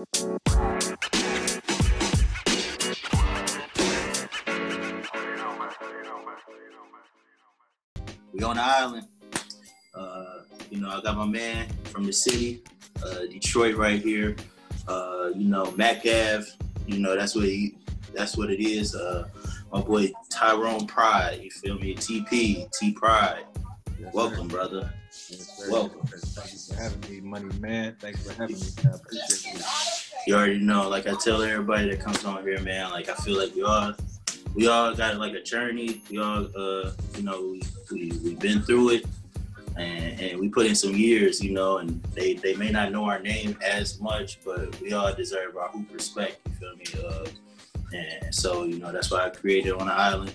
We on the island. Uh, you know, I got my man from the city, uh, Detroit right here. Uh, you know, Mack Ave. You know, that's what he. That's what it is. Uh, my boy Tyrone Pride. You feel me? TP T Pride. Yes, Welcome, brother. Yes. Welcome. Thank you for having me, Money Man. Thanks for having me. I appreciate you. You already know. Like I tell everybody that comes on here, man. Like I feel like we all, we all got like a journey. We all, uh, you know, we we we've been through it, and, and we put in some years, you know. And they they may not know our name as much, but we all deserve our hoop respect. You feel me? Uh, and so you know that's why I created on the island.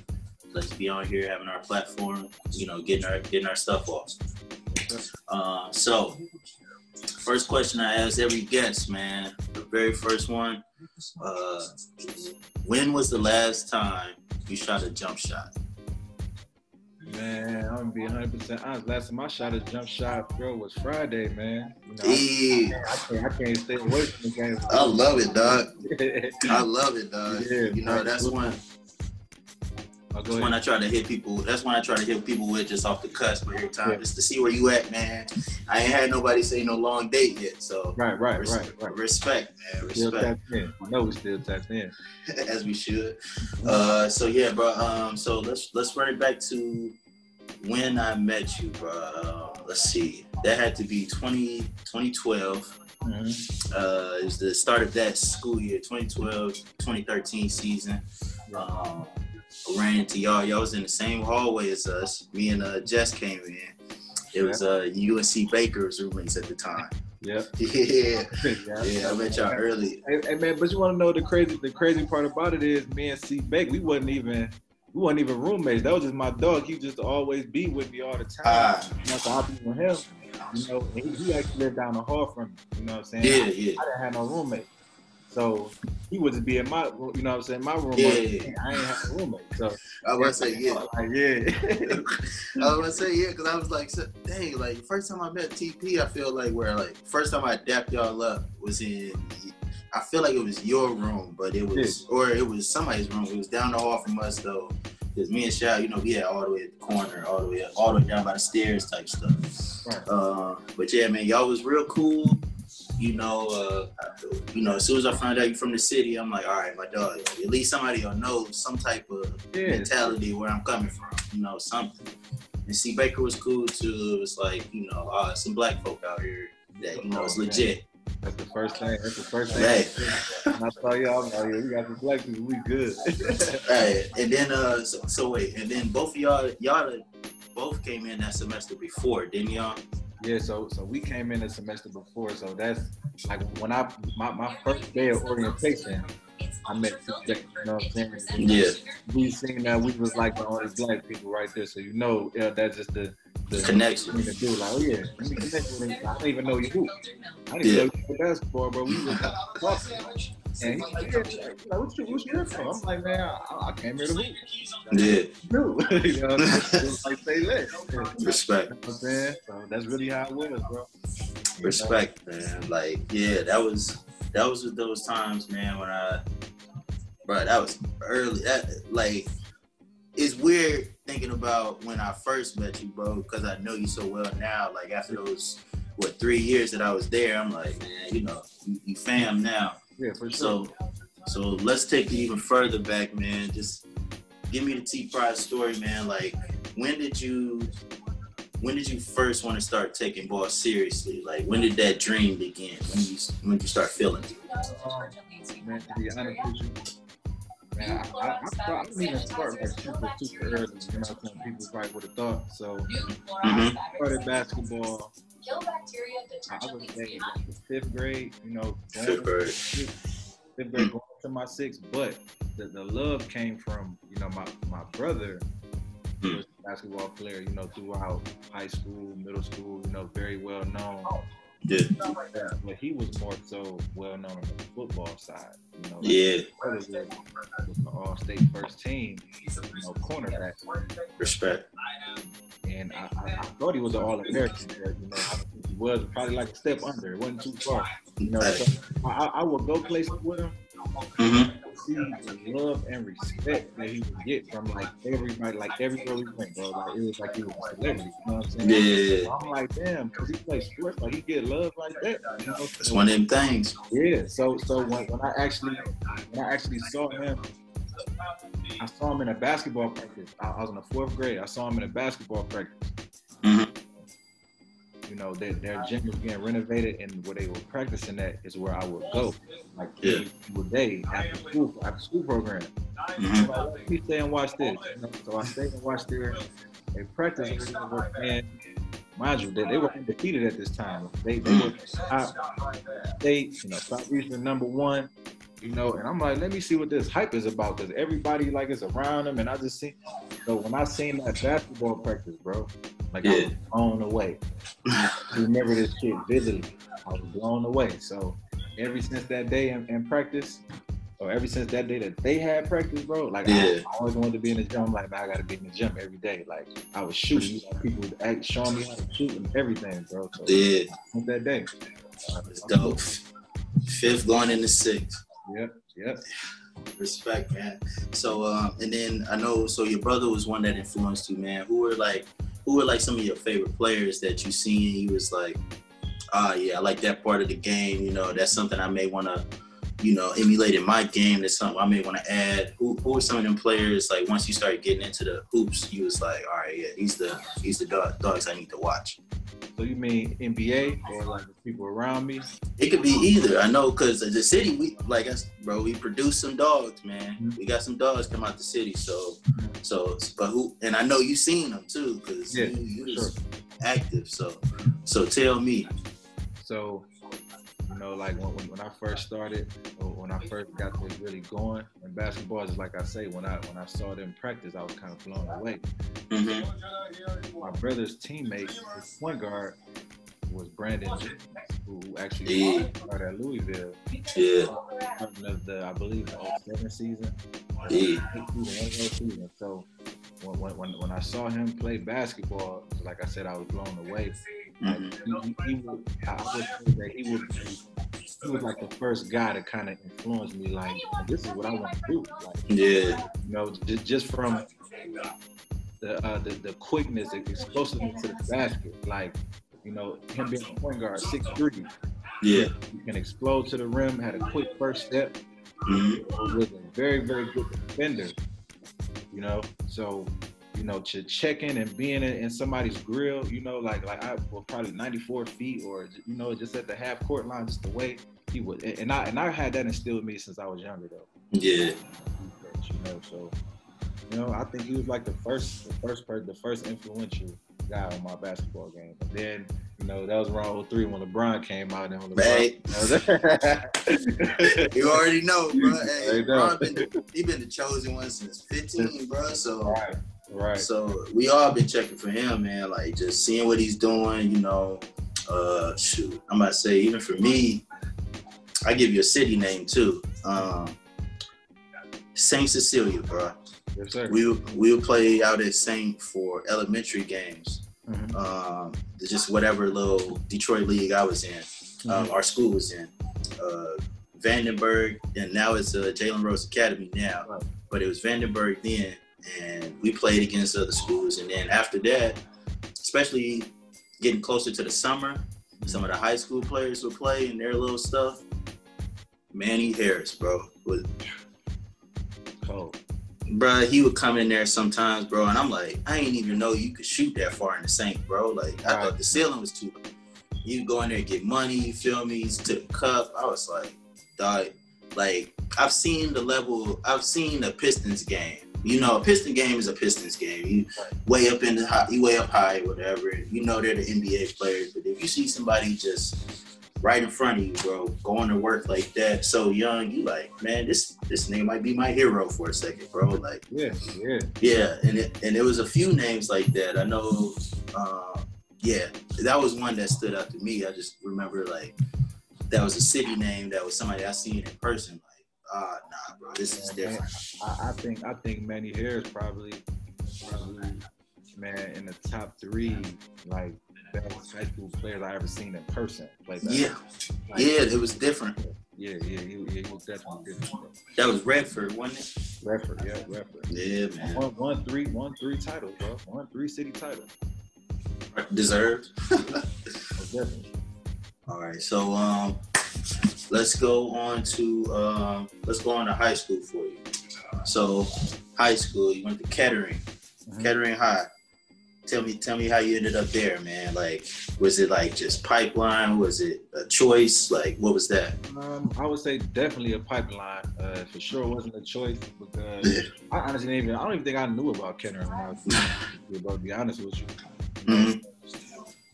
Let's be on here having our platform, you know, getting our getting our stuff off. Uh, so, first question I ask every guest, man, the very first one, uh, when was the last time you shot a jump shot? Man, I'm gonna be 100 percent honest. Last time I shot a jump shot, bro, was Friday, man. You know, I, I can't, I can't stay away from the game. I love it, dog. I love it, dog. Yeah, you know, that's one. Oh, That's when. I try to hit people. That's when I try to hit people with just off the cusp every time, Yeah. just to see where you at, man. I ain't had nobody say no long date yet, so Right, right, res- right, right. respect, man, Still respect. tapped in. I know we still tapped in. as we should. Uh, so yeah, bro. Um, so let's let's run it back to when I met you, bro. Uh, let's see. That had to be 20, 2012. Mhm. Uh, it was the start of that school year, 2012, 2013 season. Um, ran into y'all. Y'all was in the same hallway as us. Me and uh, Jess came in. It was uh, UNC Baker's roommates at the time. Yep. Yeah, yeah. yeah. I met y'all early. Hey, hey, man, but you want to know the crazy the crazy part about it is me and C Bake, we wasn't even we wasn't even roommates. That was just my dog. He just always be with me all the time. Ah. You know, so I be with him. You know, he, he actually lived down the hall from me. You know what I'm saying? Yeah, yeah. I didn't have no roommate. So he would just be in my room, you know what I'm saying, my room. Yeah. I ain't have a roommate. So I was gonna say yeah. like, yeah. I was gonna say yeah, because I was like, so, dang, like first time I met TP, I feel like where like first time I dapped y'all up was in, I feel like it was your room, but it was or it was somebody's room. It was down the hall from us though, because me and Shao, you know, we had all the way at the corner, all the way up, all the way down by the stairs type stuff. Right. Uh, but yeah, man, y'all was real cool. You know, uh, you know, as soon as I find out you're from the city, I'm like, all right, my dog, at least somebody will know some type of yeah. mentality where I'm coming from, you know, something. And see, Baker was cool too. It was like, you know, uh, some black folk out here that, you know, it's Oh, man. legit. That's the first thing. That's the first thing. Hey. I saw y'all, I'm like, we got some black people. We good. Right. And then, uh, so, so wait, and then both of y'all, y'all both came in that semester before, didn't y'all? Yeah, so so we came in a semester before, so that's like when I my, my first day of orientation, I met you know what I'm saying? Yeah. We seen that we was like the only black people right there, so you know yeah, that's just the the Connection. to do. Like, oh yeah, let me connect with him. I don't even know you. I didn't Yeah. know you basketball, bro. We was talking. And he's like, yeah, like, what's your, what's your from? I'm like, man, I, I came here to hoop. Yeah. No. you know I'm saying? It's like, say less. You know Respect. what I'm saying? So that's really how it was, bro. Respect, man. Like, yeah, that was that was those times, man, when I bro, that was early. That like it's weird thinking about when I first met you, bro, because I know you so well now. Like after those what three years that I was there, I'm like, man, you know, you, you fam now. Yeah, for sure. So so let's take it even further back, man. Just give me the T Pride story, man. Like when did you when did you first want to start taking ball seriously? Like when did that dream begin? When you when did you start feeling it? Um, man, to be honest with you, man, I, I, I, thought- I didn't even start like super, super early. You know, some people probably would have thought. So Mhm. Started basketball. I would say like the fifth grade. You know, going Fifth grade. fifth grade going to my sixth. But the, the love came from you know my my brother. Hmm. was a basketball player, you know, throughout high school, middle school, you know, very well known. Yeah. Yeah, but he was more so well known on the football side. You know, like Yeah. was, the all state first team, you know, cornerback. Respect. And I, I, I thought he was an all American, but you know, I don't think he was probably like a step under. It wasn't too far. You know, so I, I would go places with him. Mm-hmm. The love and respect that he would get from like everybody, like everywhere we went, bro. Like it was like he was a celebrity. You know what I'm saying? Yeah, So I'm like, damn, because he plays sports, like he get love like that. You know? it's one of them things. Yeah. So so when, when I actually when I actually saw him, I saw him in a basketball practice. I, I was in the fourth grade. I saw him in a basketball practice. Mhm. You know, their, their gym was getting renovated, and where they were practicing at is where I would go, like Yeah. every day after school, after school program. Mhm. So I let me stay and watch this. You know? So I stayed and watched their they practice and mind you, they, they were undefeated at this time. They they were top state, you know, Southeastern number one. You know, and I'm like, let me see what this hype is about because everybody like is around them, and I just see. So when I seen that basketball practice, bro, like I Yeah. was blown away. I remember this shit vividly. I was blown away. So ever since that day in, in practice, or ever since that day that they had practice, bro, like Yeah. I, I always wanted to be in the gym. I'm like, man, I gotta be in the gym every day. Like I was shooting, like, people would act, showing me how to shoot and everything, bro. So Yeah, since that day. Uh, it's dope. Fifth going into sixth. Yep, yep. Respect, man. So, um, and then I know, so your brother was one that influenced you, man. Who were like, who were like some of your favorite players that you seen? You was like, ah, yeah, I like that part of the game. You know, that's something I may want to, you know, emulate in my game. That's something I may want to add. Who, who were some of them players? Like once you started getting into the hoops, you was like, all right, yeah, these the these the dog, dogs I need to watch. So you mean NBA or like the people around me? It could be either. I know because the city, we like us, bro. We produce some dogs, man. Mhm. We got some dogs come out the city. So, so, but who? And I know you seen them too, because Yeah, you, you sure. active. So, so tell me. So, you know, like when, when, when I first started, or when I first got this really going in basketball, is like I say, when I when I saw them practice, I was kind of blown away. hmm My brother's teammate, his point guard, was Brandon, who actually Yeah. started at Louisville. Yeah, of the, I believe, the 07 season. Yeah. season. So when, when, when I saw him play basketball, like I said, I was blown away. Like, hmm he, he, he I would say that he would he was like the first guy to kind of influence me. Like, this is what I want to do. Like, yeah, you know, just, just from the, uh, the the quickness, the explosiveness to the basket. Like, you know, him being a point guard, six three, yeah. he can explode to the rim, had a quick first step, hmm was a very very good defender. You know, so you know, to checking and being in, in somebody's grill, you know, like like I was probably 94 feet or you know, just at the half court line, just the way he would. And I and I had that instilled in me since I was younger though. Yeah, You know, so you know, I think he was like the first, the first person, the first influential guy on my basketball game. But then, you know, that was around 03 when LeBron came out and when Right. LeBron, you already know, bro. Hey, There you go. Bron been, he been the chosen one since 15, bro. So. right, right. So we all been checking for him, man. Like just seeing what he's doing, you know. Uh shoot. I'm about to say, even for me, I give you a city name too. Um Saint Cecilia, bro. Yes, sir. We we would play out at Saint for elementary games. Mhm. Um just whatever little Detroit league I was in, um, our school was in. Uh Vandenberg, and now it's uh, Jalen Rose Academy now. Right. But it was Vandenberg then, and we played against other schools. And then after that, especially getting closer to the summer, some of the high school players would play and their little stuff. Manny Harris, bro, was Cold. Bruh, he would come in there sometimes, bro, and I'm like, I ain't even know you could shoot that far in the sink, bro. Like, I Right. thought the ceiling was too. You go in there and get money, you feel me? To the cup. I was like, dog, like I've seen the level. I've seen the Pistons game. You know, a Piston game is a Pistons game. You way up in the high, you way up high, whatever. You know they're the NBA players, but if you see somebody just right in front of you, bro, going to work like that, so young, you like, man, this this nigga might be my hero for a second, bro. Like, Yeah, yeah. yeah, and it and it was a few names like that. I know, uh, yeah, that was one that stood out to me. I just remember like that was a city name that was somebody I seen in person. Like, ah, nah, bro, this is Man, different. I, I think I think Manny Harris probably, probably man in the top three like best high school players I ever seen in person. Play yeah, like, yeah, it was different. Yeah, yeah, he, he was definitely different. That was Redford, wasn't it? Redford, yeah, Redford. Yeah, man. One, one, three, one, three titles, bro. One, three city titles. Deserved. All right, so um, let's go on to um, let's go on to high school for you. So, high school, you went to Kettering, mm-hmm. Kettering High. Tell me tell me how you ended up there man. Like was it like just pipeline? Was it a choice? Like what was that? Um, i would say definitely a pipeline uh, for sure. Wasn't a choice because i honestly didn't even i don't even think i knew about Kettering when i was to be honest with you. Mm-hmm.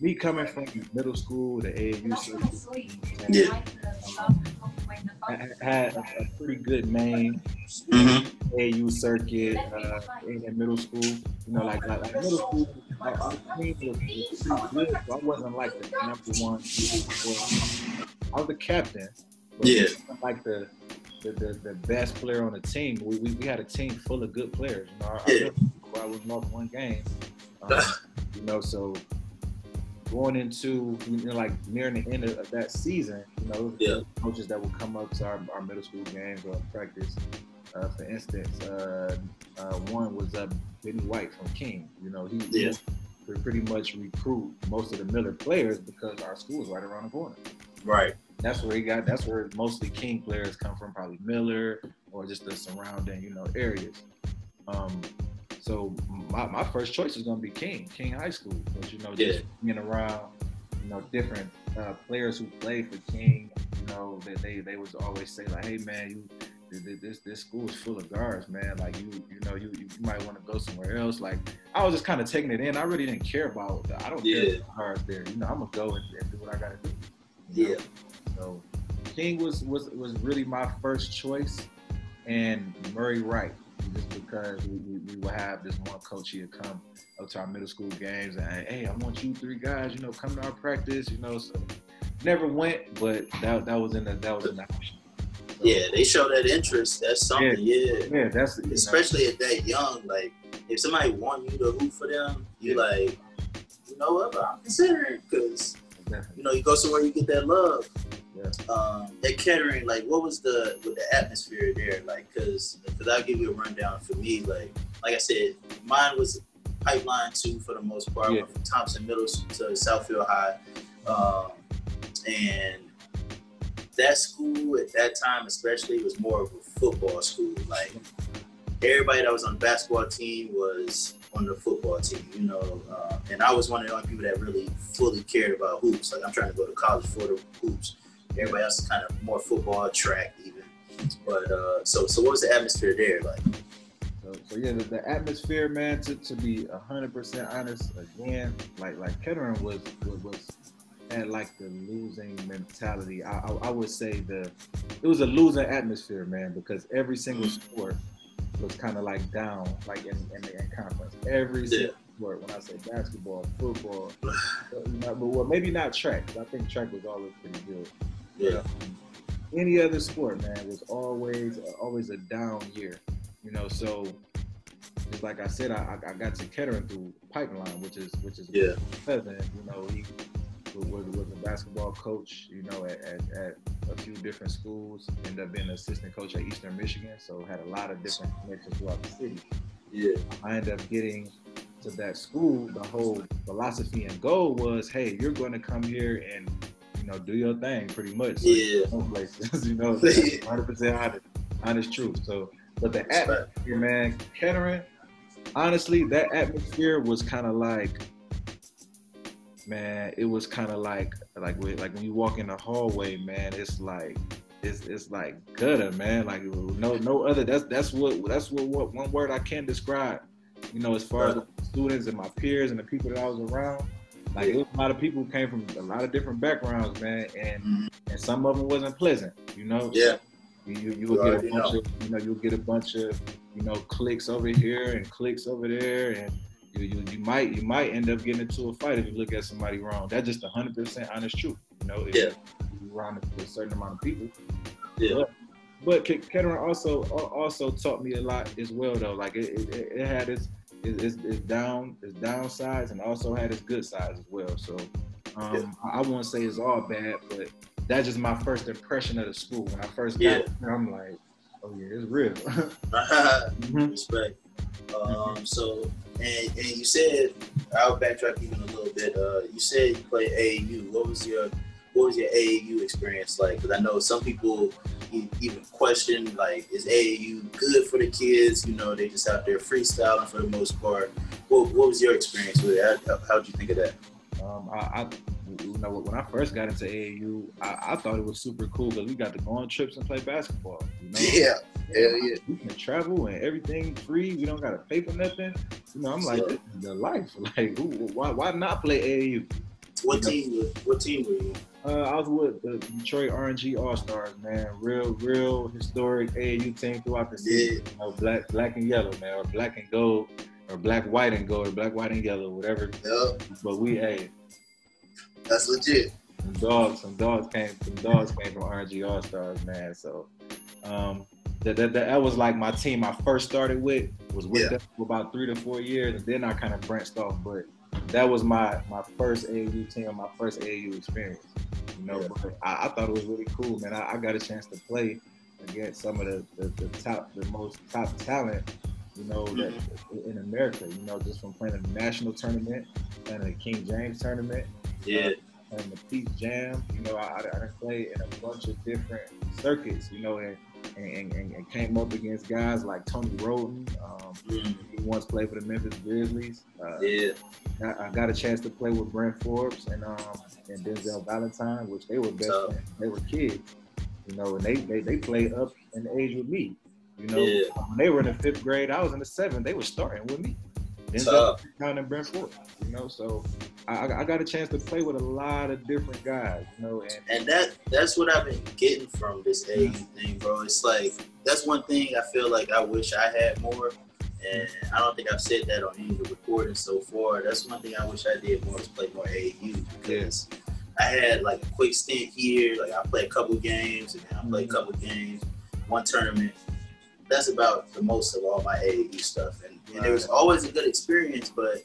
Me coming from middle school to AAU yeah had a, pretty good name mm-hmm. AU circuit uh, in, in, middle school. You know, like like, like middle school, like, our team was, was pretty good. So I wasn't like the number one. I was the captain. yeah. like the, the, the the best player on the team. We, we, we had a team full of good players. You know, yeah. I, I was lost one game. Um, you know, so going into you know like nearing the end of that season, you know, yeah. coaches that will come up to our, our middle school games or practice. Uh, for instance, uh, uh, one was uh, Benny White from King. You know, he, yeah. he pretty much recruit most of the Miller players because our school is right around the corner. Right. That's where he got. That's where mostly King players come from, probably Miller or just the surrounding, you know, areas. Um, so my, my first choice is gonna be King, King High School. But you know, just yeah. being around, you know, different uh, players who played for King, you know, that they, they was always say like, hey man, you this this school is full of guards, man. Like you you know you you might want to go somewhere else. Like I was just kind of taking it in. I really didn't care about. I don't yeah. care about guards there. You know, I'm gonna go and, and do what I gotta do. Yeah. So King was was was really my first choice, and Murray Wright just because we, we, we would have this one coach here come up to our middle school games and hey, I want you three guys, you know, come to our practice, you know. So never went, but that that was in the that was an option. So, yeah, they show that interest. That's something. Yeah, yeah, yeah that's especially know. at that young. Like, if somebody want you to hoop for them, you yeah. like, you know what? I'm considering because you know you go somewhere you get that love. Yeah. Um, at Kettering, like, what was the with the atmosphere there? Like, cause, cause I'll give you a rundown for me. Like, like I said, mine was pipeline too for the most part. Yeah. from Thompson Middle School to Southfield High, um, and that school at that time, especially, was more of a football school. Like, everybody that was on the basketball team was on the football team, you know. Uh, and I was one of the only people that really fully cared about hoops. Like I'm trying to go to college for the hoops. Everybody else is kind of more football track even. But uh, so so what was the atmosphere there like? So, so yeah, the, the, atmosphere, man. To, to be hundred percent honest, again, like like Kettering was was, was had like the losing mentality. I, I, I would say the it was a losing atmosphere, man, because every single mm-hmm. sport was kind of like down, like in, in the in conference. Every yeah. sport, when I say basketball, football, but well, maybe not track. I think track was always pretty good. Yeah. Any other sport, man, was always uh, always a down year. You know, so just like I said, I, I got to Kettering through pipeline, which is which is yeah. Pleasant. You know, he was, was a basketball coach. You know, at, at, at a few different schools. Ended up being an assistant coach at Eastern Michigan, so had a lot of different connections throughout the city. Yeah, I ended up getting to that school. The whole philosophy and goal was, hey, you're going to come here and you know, do your thing pretty much. So yeah. places, you know, 100% honest, honest truth. So, but the atmosphere, man, Kettering, honestly, that atmosphere was kind of like, man, it was kind of like, like, like when you walk in the hallway, man, it's like, it's, it's like gutter, man. Like no, no other. That's that's what that's what, what one word I can describe. You know, as far as the students and my peers and the people that I was around like it was a lot of people who came from a lot of different backgrounds, man, and mm-hmm. and some of them wasn't pleasant, you know. Yeah. You you, will get a bunch know. of you know you'll get a bunch of you know clicks over here and clicks over there, and you, you you might you might end up getting into a fight if you look at somebody wrong. That's just hundred percent honest truth, you know. If yeah. You around a certain amount of people. Yeah. But, but Kettering also also taught me a lot as well though. Like it, it, it had its it, it's, it's down, its downsides, and also had its good sides as well. So um. I, won't say it's all bad, but that's just my first impression of the school. When I first got Yeah. there, I'm like, oh yeah, it's real. Respect. Um, so, and, and you said, I'll backtrack even a little bit. Uh, you said you played AAU. What was your what was your AAU experience like? Because I know some people even question like, is AAU good for the kids? You know, they just out there freestyling for the most part. What, what was your experience with it? How, how'd you think of that? Um, I, I, you know, when I first got into AAU, I, I thought it was super cool because we got to go on trips and play basketball. You know? hell yeah. We can travel and everything free. We don't got to pay for nothing. You know, I'm like, the life. Like, who, why, why not play AAU? What team? was- What team were you? Uh, I was with the Detroit RNG All Stars, man. Real, real historic AAU team throughout the city. Yeah. You know, black, black and yellow, man, or black and gold, or black, white and gold, or black, white and yellow, whatever. Yup, But we, hey, that's legit. some dogs, some dogs came, some dogs came from RNG All Stars, man. So, um, that, that, that that was like my team I first started with. Was with Yeah. them for about three to four years, and then I kind of branched off. But that was my my first AAU team, my first AAU experience. You know, Yeah. but I, I thought it was really cool, man. I, I got a chance to play against some of the, the, the top, the most top talent, you know, that mm-hmm. in America. You know, just from playing a national tournament and a King James tournament Yeah, uh, and the Peach Jam. You know, I, I, I played in a bunch of different circuits. You know, and and, and, and came up against guys like Tony Wroten. Um, Mm, he once played for the Memphis Grizzlies. Uh, yeah, I, I got a chance to play with Bryn Forbes and um and Denzel Valentine, which they were best friends. They were kids, you know, and they they, they played up in age with me. You know, Yeah. when they were in the fifth grade, I was in the seventh. They were starting with me. Denzel Tough. And Bryn Forbes, you know. So I, I- got a chance to play with a lot of different guys, you know, and and that that's what I've been getting from this AU thing, bro. It's like that's one thing I feel like I wish I had more, and I don't think I've said that on any of the recordings so far. That's one thing I wish I did more is play more AU because I had like a quick stint here, like I played a couple games and then I played a mm-hmm. couple games, one tournament. That's about the most of all my AAU stuff, and, and it was always a good experience, but.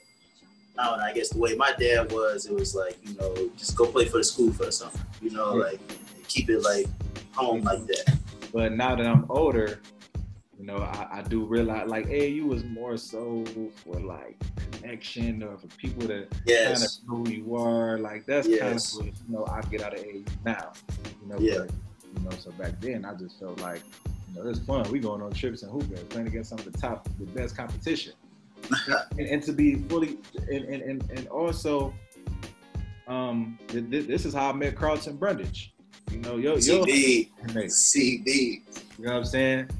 I don't know. I guess the way my dad was, it was like you know, just go play for the school for the summer. You know, Yeah. like keep it like home like that. but now that I'm older, you know, I, I do realize like AAU was more so for like connection or for people to kind of know who you are. Like that's Yes. kind of what you know I get out of AAU now. You know, Yeah. but, you know, so back then I just felt like you know it's fun. We going on trips and hooping, playing against some of the top, the best competition, and, and to be fully and and and, also. Um, th- th- this is how I met Carlton Brundidge. You know, yo, yo, CB, teammate. CB. You know what I'm saying?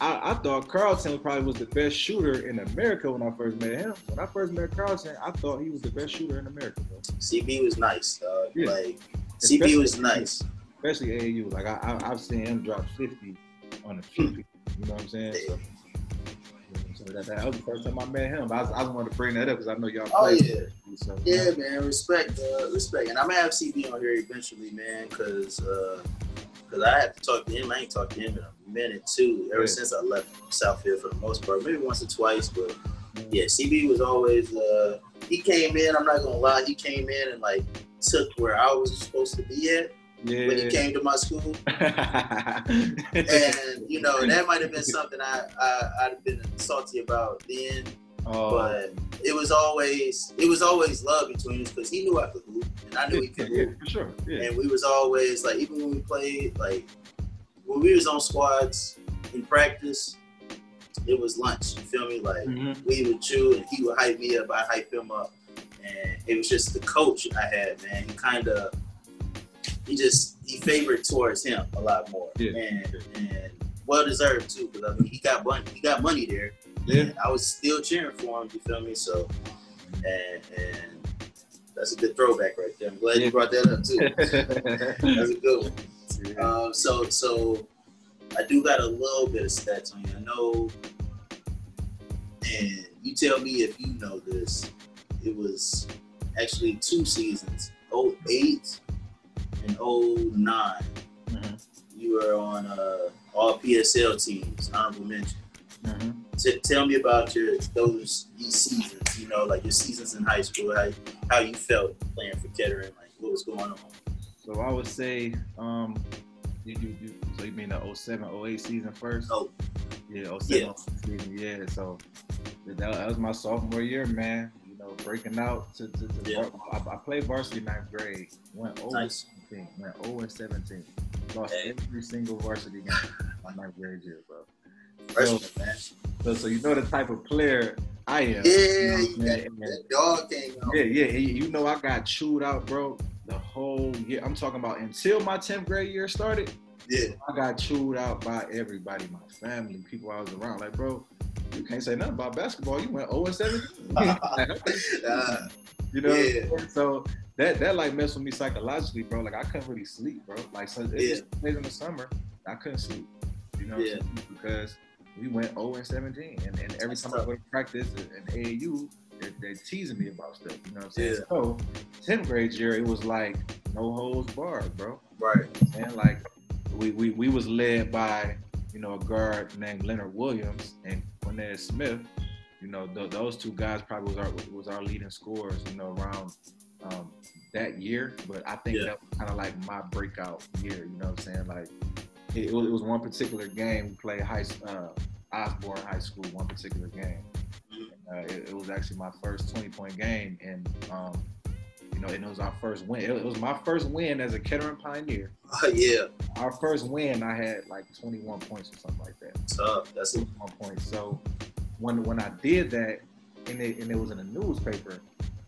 I, I thought Carlton probably was the best shooter in America when I first met him. When I first met Carlton, I thought he was the best shooter in America, bro. CB was nice, dog. Yeah. Like Especially- CB was nice. Especially AAU. Like I, I, I've seen him drop 50 on a 50. You know what I'm saying? So, so that, that was the first time I met him. I, was, I just wanted to bring that up because I know y'all Oh yeah, So, yeah, man. Respect, uh, respect. And I'm gonna have CB on here eventually, man, because because I have to talk to him. I ain't talked to him in a minute too. Ever Yeah. since I left Southfield for the most part, maybe once or twice, but yeah, CB was always. Uh, he came in. I'm not gonna lie. He came in and like took where I was supposed to be at yeah. when he came to my school. and you know that might have been something I, I I'd have been salty about then, oh, but it was always it was always love between us because he knew I could hoop and I knew he yeah, could yeah, hoop, for sure. Yeah. and we was always like even when we played like when we was on squads in practice, it was lunch. You feel me? Like Mhm. we would chew and he would hype me up, I hype him up. And it was just the coach I had, man. He kind of, he just, he favored towards him a lot more. Yeah. And, and well deserved too, because I mean, he got money, he got money there. Yeah. I was still cheering for him, you feel me? So, and, and that's a good throwback right there. I'm glad Yeah. you brought that up too. That's a good one. Um, so so I do got a little bit of stats on you. I know, and you tell me if you know this. It was actually two seasons, 08 and 09. Mhm. You were on uh, all PSL teams, honorable mention. Mm-hmm. T- tell me about your those these seasons. You know, like your seasons in high school. How how you felt playing for Kettering? Like what was going on? So I would say, um, you, you, you so you mean the 07, 08 season first? Oh, yeah, 07 yeah. season. Yeah, so that, that, was my sophomore year, man. You know, breaking out to, to, to yeah. I, I, played varsity ninth grade. Went 0 nice. 17. Went 0 and 17. Lost hey. every single varsity game my ninth grade year, bro. So. So, so you know the type of player I am. Yeah, you know, that, that dog. Yeah, yeah. You know I got chewed out, bro. The whole year. I'm talking about until my 10th grade year started. Yeah. I got chewed out by everybody, my family, people I was around. Like, bro, you can't say nothing about basketball. You went 0 and 7. uh, you know, yeah. so that that like messed with me psychologically, bro. Like I couldn't really sleep, bro. Like so yeah. days in the summer, I couldn't sleep. You know, yeah. because we went 0 and 17, and, and every time I go to practice in AAU, they're, they're, teasing me about stuff. You know what I'm saying? Yeah. So 10th grade year, it was like no holds barred, bro. Right. And like we, we we was led by you know a guard named Leonard Williams and Cornelius Smith. You know th- those two guys probably was our was our leading scorers. You know around um, that year, but I think yeah. that was kind of like my breakout year. You know what I'm saying? Like it, it, was, one particular game we played high uh, Osborn High School. One particular game. Uh, it, it, was actually my first 20 point game, and um, you know, and it was our first win. It, was my first win as a Kettering Pioneer. Yeah. Our first win, I had like 21 points or something like that. Tough. That's 21 points. So when when I did that, and it, and it was in a newspaper,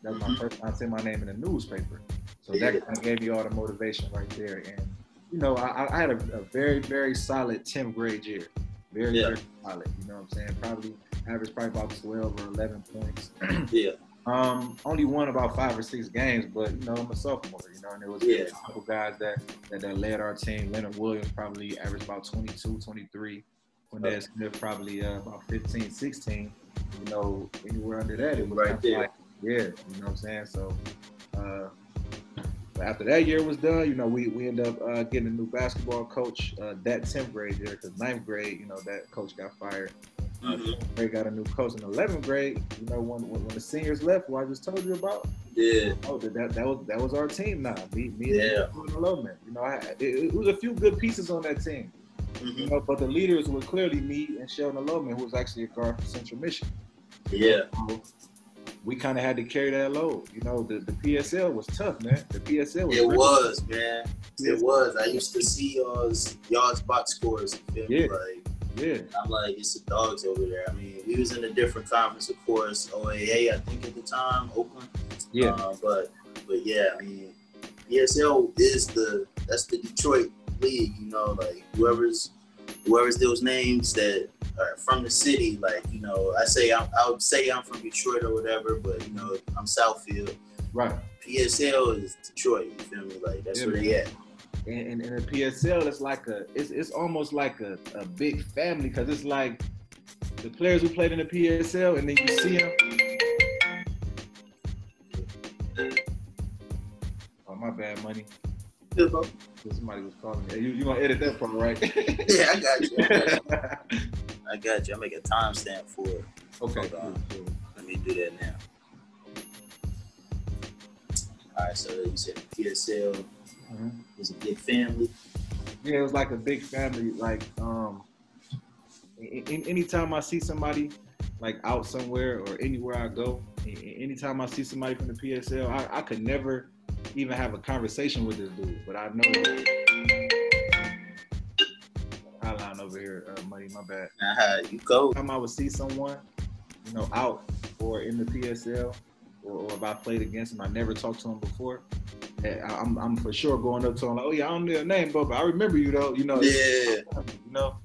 that was mm-hmm. my first time saying my name in a newspaper. So yeah. that kind of gave me all the motivation right there. And you know, I, I had a, a, very very solid 10th grade year. Very yeah. very solid. You know what I'm saying? Probably average probably about 12 or 11 points. yeah. Um, only won about five or six games, but you know I'm a sophomore, you know, and there was yeah. a couple guys that, that, that led our team. Leonard Williams probably averaged about 22, 23. Quindez okay. Smith probably uh, about 15, 16. You know, anywhere under that, it was right there. Like, yeah, you know what I'm saying. So uh, after that year was done, you know, we we ended up uh, getting a new basketball coach uh, that 10th grade year because ninth grade, you know, that coach got fired. Mm-hmm. They got a new coach in 11th grade. You know, when, when, when the seniors left, who I just told you about. Yeah. Oh, that that was that was our team now. Me, me yeah. and Loman. You know, I, it, it, was a few good pieces on that team. Mm-hmm. You know, but the leaders were clearly me and Sheldon Loman, who was actually a guard for Central Michigan. Yeah. So we kind of had to carry that load. You know, the, the PSL was tough, man. The PSL was. It really was, tough. man. It was. I used to see y'all's y'all's box scores. Yeah. Like, yeah. I'm like, it's the dogs over there. I mean, we was in a different conference, of course, OAA, I think at the time, Oakland. Yeah. Uh, but but yeah, I mean, PSL is the that's the Detroit league. You know, like whoever's whoever's those names that are from the city. Like you know, I say I'm, I would say I'm from Detroit or whatever, but you know, I'm Southfield. Right. PSL is Detroit. You feel me? Like that's yeah, where man. they at and, in the PSL, it's like a, it's, it's almost like a, a big family because it's like the players who played in the PSL, and then you see them. Oh, my bad, money. Somebody was calling me. You, you gonna edit that part, right? yeah, I got you. I got you. I make a timestamp for it. Okay. Cool, cool. Let me do that now. All right, so you said PSL Mm-hmm. Was a big family. Yeah, it was like a big family. Like, um, in, anytime I see somebody like out somewhere or anywhere I go, anytime I see somebody from the PSL, I, I could never even have a conversation with this dude, but I know. Highline over here, uh, money. My bad. Uh-huh, you go. Time I would see someone, you know, out or in the PSL, or, or if I played against him, I never talked to him before. I'm, I'm for sure going up to him like, oh yeah, I don't know your name, but, I remember you though. You know. Yeah. You know.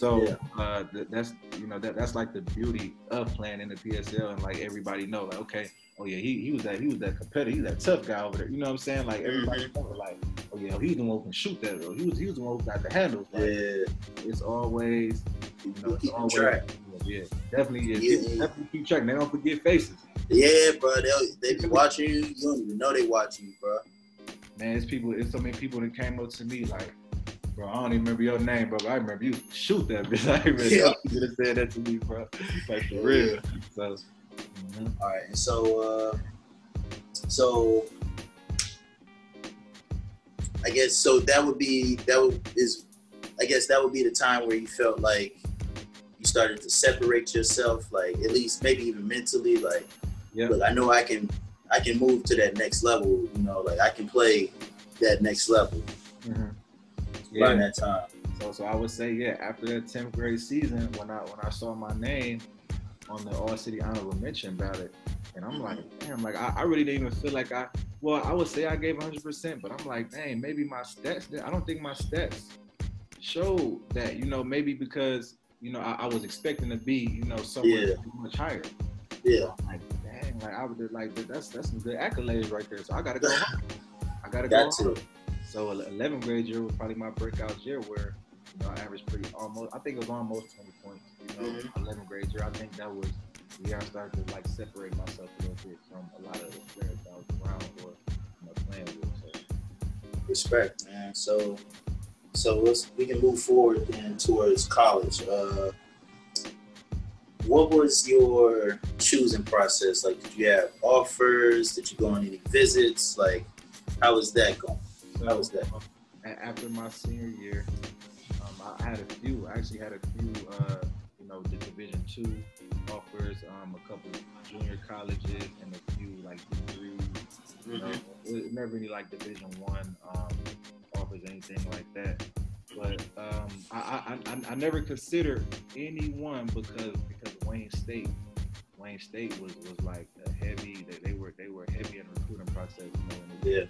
So yeah. uh, that's you know that that's like the beauty of playing in the PSL and like everybody know like okay oh yeah he, he was that he was that competitor he's that tough guy over there you know what I'm saying like everybody mm-hmm. like oh yeah he's the one who can shoot that though he was he was the one who got the handles like, yeah it's always you know it's always track. yeah definitely yeah, yeah. definitely keep checking they don't forget faces yeah bro they they be watching you you don't even know they watching you bro man, it's people, it's so many people that came up to me like, Bro, I don't even remember your name, bro. I remember you shoot that bitch. I remember yeah. you have said that to me, bro. Like for real. So, mm-hmm. All right, and so, uh, so I guess so. That would be that would is, I guess that would be the time where you felt like you started to separate yourself, like at least maybe even mentally, like, yeah. look, I know I can, I can move to that next level. You know, like I can play that next level. Mm-hmm yeah. around that time. So, so I would say, yeah, after that 10th grade season, when I when I saw my name on the All City Honorable Mention ballot, and I'm like, mm-hmm. damn, like I, I really didn't even feel like I. Well, I would say I gave 100%, but I'm like, dang, maybe my stats. I don't think my stats showed that. You know, maybe because you know I, I was expecting to be, you know, somewhere yeah. much higher. Yeah. like, dang, like I would like that's that's some good accolades right there. So I gotta go. I gotta go. So 11th grade year was probably my breakout year where you know I averaged pretty almost. I think it was almost 20 points. You know, mm-hmm. 11th grade year. I think that was year I started to like separate myself a little bit from a lot of the players I was around or you know, playing with. So. Respect, man. So so let's we can move forward then towards college. Uh, what was your choosing process? Like, did you have offers? Did you go on any visits? Like, how was that going? So, How was that? after my senior year, um, I had a few. I actually had a few, uh, you know, the Division two offers, um, a couple of junior colleges, and a few like degrees. You know, mm-hmm. never any like Division one um, offers, anything like that. But um, I, I, I, I never considered anyone because because Wayne State Wayne State was was like a heavy. They, they were they were heavy in the recruiting process. You know, yeah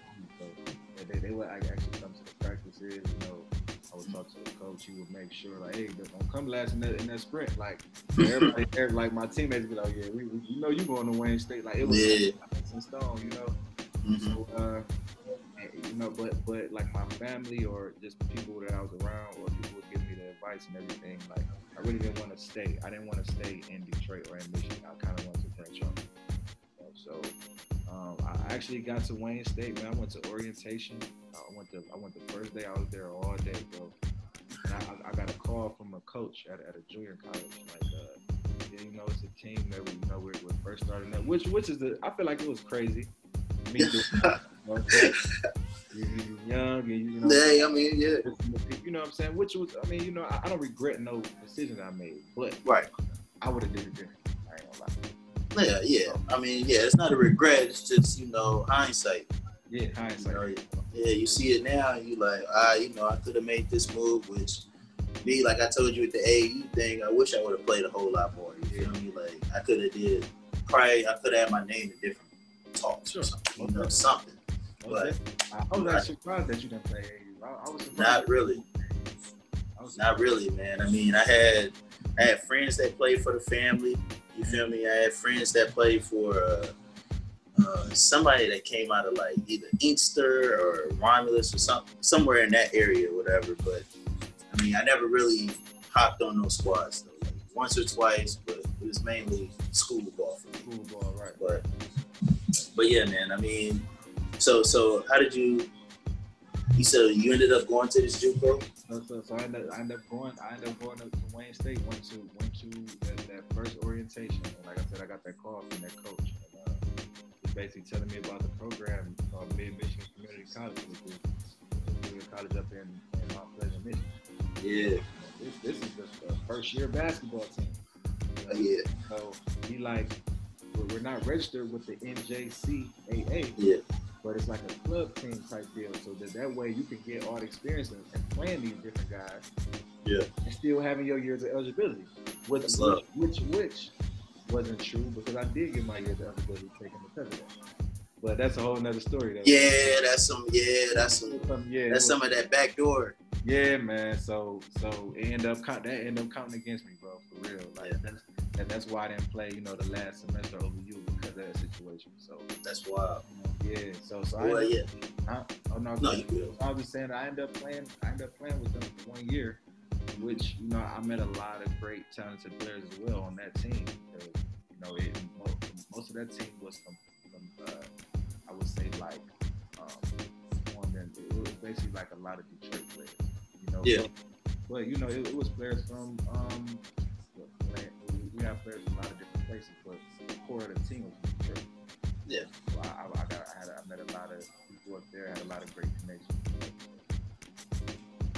they, they would actually come to the practices. You know, I would talk to the coach. He would make sure like, hey, don't come last in that, in that sprint. Like everybody, everybody, like my teammates be like, yeah, we, we you know you going to Wayne State. Like it was yeah. in stone. You know. Mm-hmm. So, uh, you know, but but like my family or just people that I was around or people would give me the advice and everything. Like I really didn't want to stay. I didn't want to stay in Detroit or in Michigan. I kind of wanted to branch off. So um, I actually got to Wayne State, man. I went to orientation. I went to I went the first day. I was there all day, bro. And I, I got a call from a coach at, at a junior college, like, uh, yeah, you know, it's a team that we, you know we're, we're first starting up, which which is the I feel like it was crazy. Me doing, you know, you're young, and you know. Yeah, I mean, yeah. You know what I'm saying? Which was, I mean, you know, I, I don't regret no decision I made, but right, I would have did it different. I ain't gonna lie. Yeah, yeah. I mean, yeah, it's not a regret. It's just you know hindsight. Yeah, hindsight. You know, yeah, you see it now, and you like, ah, you know, I could have made this move. Which, me, like I told you with the AAU thing, I wish I would have played a whole lot more. You feel me? Like I could have did. Probably, I could have had my name in different talks sure. or something. You know, something. But I was actually surprised that you didn't play AAU. I, I was surprised. Not really. Not really, man. I mean, I had I had friends that played for the family. You feel me? I had friends that played for uh, uh, somebody that came out of like either Inkster or Romulus or something, somewhere in that area, or whatever. But I mean, I never really hopped on those squads though. Like once or twice, but it was mainly school ball for me. School ball, right? But but yeah, man. I mean, so so how did you? You said you ended up going to this JUCO. So, so, so I, ended, I ended up going. I ended up going to Wayne State. Went to went to that, that first orientation. And like I said, I got that call from that coach. And, uh, he's basically telling me about the program called Mid Michigan Community College, which is a college up in, in Mount Pleasant, Michigan. Yeah. This, this is the first year basketball team. You? Yeah. So he like, we're not registered with the NJCAA. Yeah but it's like a club team type deal. So that that way you can get all the experience and, and playing these different guys. Yeah. And still having your years of eligibility. Which which, which, which wasn't true because I did get my years of eligibility taken because of that. But that's a whole nother story. Though. Yeah, that's some. Yeah, that's some. some yeah, that's some of that back door. Yeah, man. So so it ended up that ended up counting against me, bro. For real. Like yeah. that's that, that's why I didn't play. You know, the last semester over you of that situation. So that's wild. Yeah, so so well, I, yeah. I, oh no, no you I was just saying I ended up playing. I ended up playing with them for one year, which you know I met a lot of great talented players as well on that team. You know, it, most, of that team was from, from uh, I would say like um, it was basically like a lot of Detroit players. You know. Yeah. But, but, you know, it, it was players from um, we- we have players from a lot of different but the core of the team was Detroit. Yeah. So I, I, I got I, had, I met a lot of people up there, had a lot of great connections.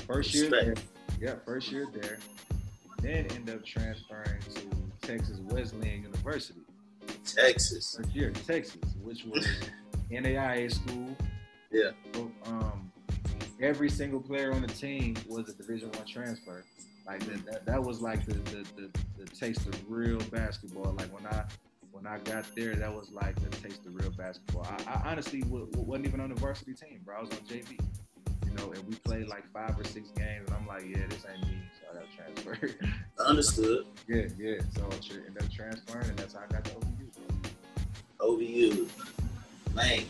First year there, yeah, first year there. Then end up transferring to Texas Wesleyan University. Texas. First year, Texas, which was NAIA school. Yeah. So, um, every single player on the team was a Division One transfer. Like that, that, that was like the, the the the taste of real basketball. Like when I when I got there, that was like the taste of real basketball. I, I honestly w- w- wasn't even on the varsity team, bro. I was on JV. You know, and we played like five or six games, and I'm like, yeah, this ain't me, so I got transferred. Understood. yeah, yeah. So I tra- ended up transferring, and that's how I got to OVU. Bro. OVU. Man.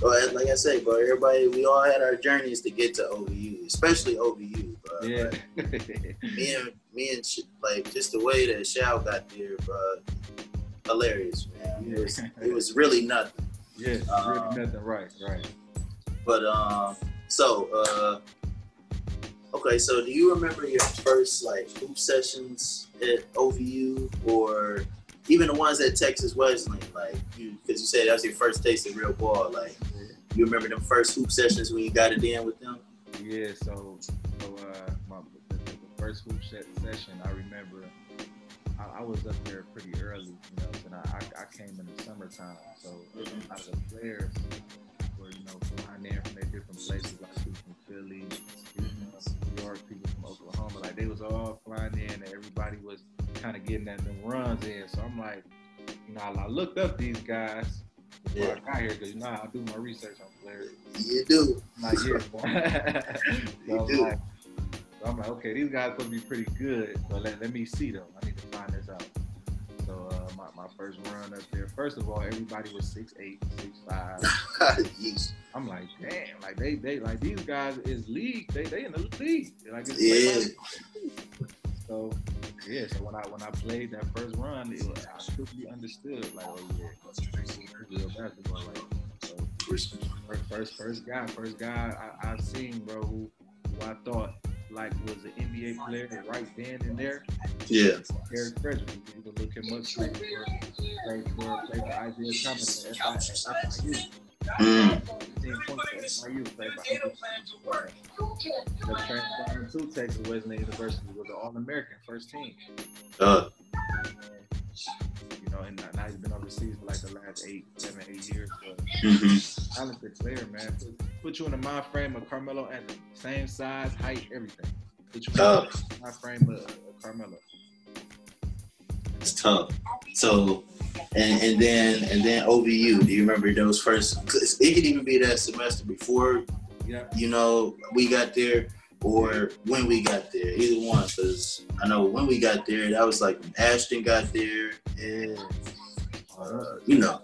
But like I say, bro, everybody, we all had our journeys to get to OVU, especially OVU, bro. Yeah. me and me and like just the way that Shao got there, bro, hilarious, man. It was it was really nothing. yeah, Uh, really nothing right, right. But um, so uh, okay, so do you remember your first like hoop sessions at OVU or even the ones at Texas Wesleyan? Like you, because you said that was your first taste of real ball. Like you remember them first hoop sessions when you got it in with them? Yeah, so so uh, my the, the first hoop set session, I remember I, I was up there pretty early, you know, and I, I, I came in the summertime, so a lot of the players were you know flying in from their different places, like people from Philly, people from New York, people from Oklahoma, like they was all flying in, and everybody was kind of getting at them runs in. So I'm like, you know, I looked up these guys. Before I got here, because you know I do my research on players. You do. Not yet. so, I'm do. like, so I'm like, okay, these guys to be pretty good, but let, let me see them. I need to find this out. So uh, my, my first run up there, first of all, everybody was 6'8", 6'5". Yeesh. I'm like, damn, like they they like these guys is league, they they in the league. Like it's Yeah. So yeah, so when I when I played that first run, it was, I quickly understood like, oh yeah, real basketball. Like, so first, first, first guy, first guy I, I seen, bro, who, who I thought like was an NBA player right then and there. Yeah. Eric Frederick. You can look him up. Played for, played for, Isaiah Thomas. 15 points at FIU. Played the transferring to Texas Wesleyan University was an All-American first team. Uh, You know, and now he's been overseas for like the last eight, seven, eight years. But mhm. talented player, man. Put, put you in the mind frame of Carmelo Anthony. Same size, height, everything. Put you in the mind frame of, of Carmelo. It's tough. So, and, and then and then OVU. Do you remember those first? 'cause it could even be that semester before Yeah. you know we got there, or when we got there. Either one. Because I know when we got there, that was like when Ashton got there, and uh, you know,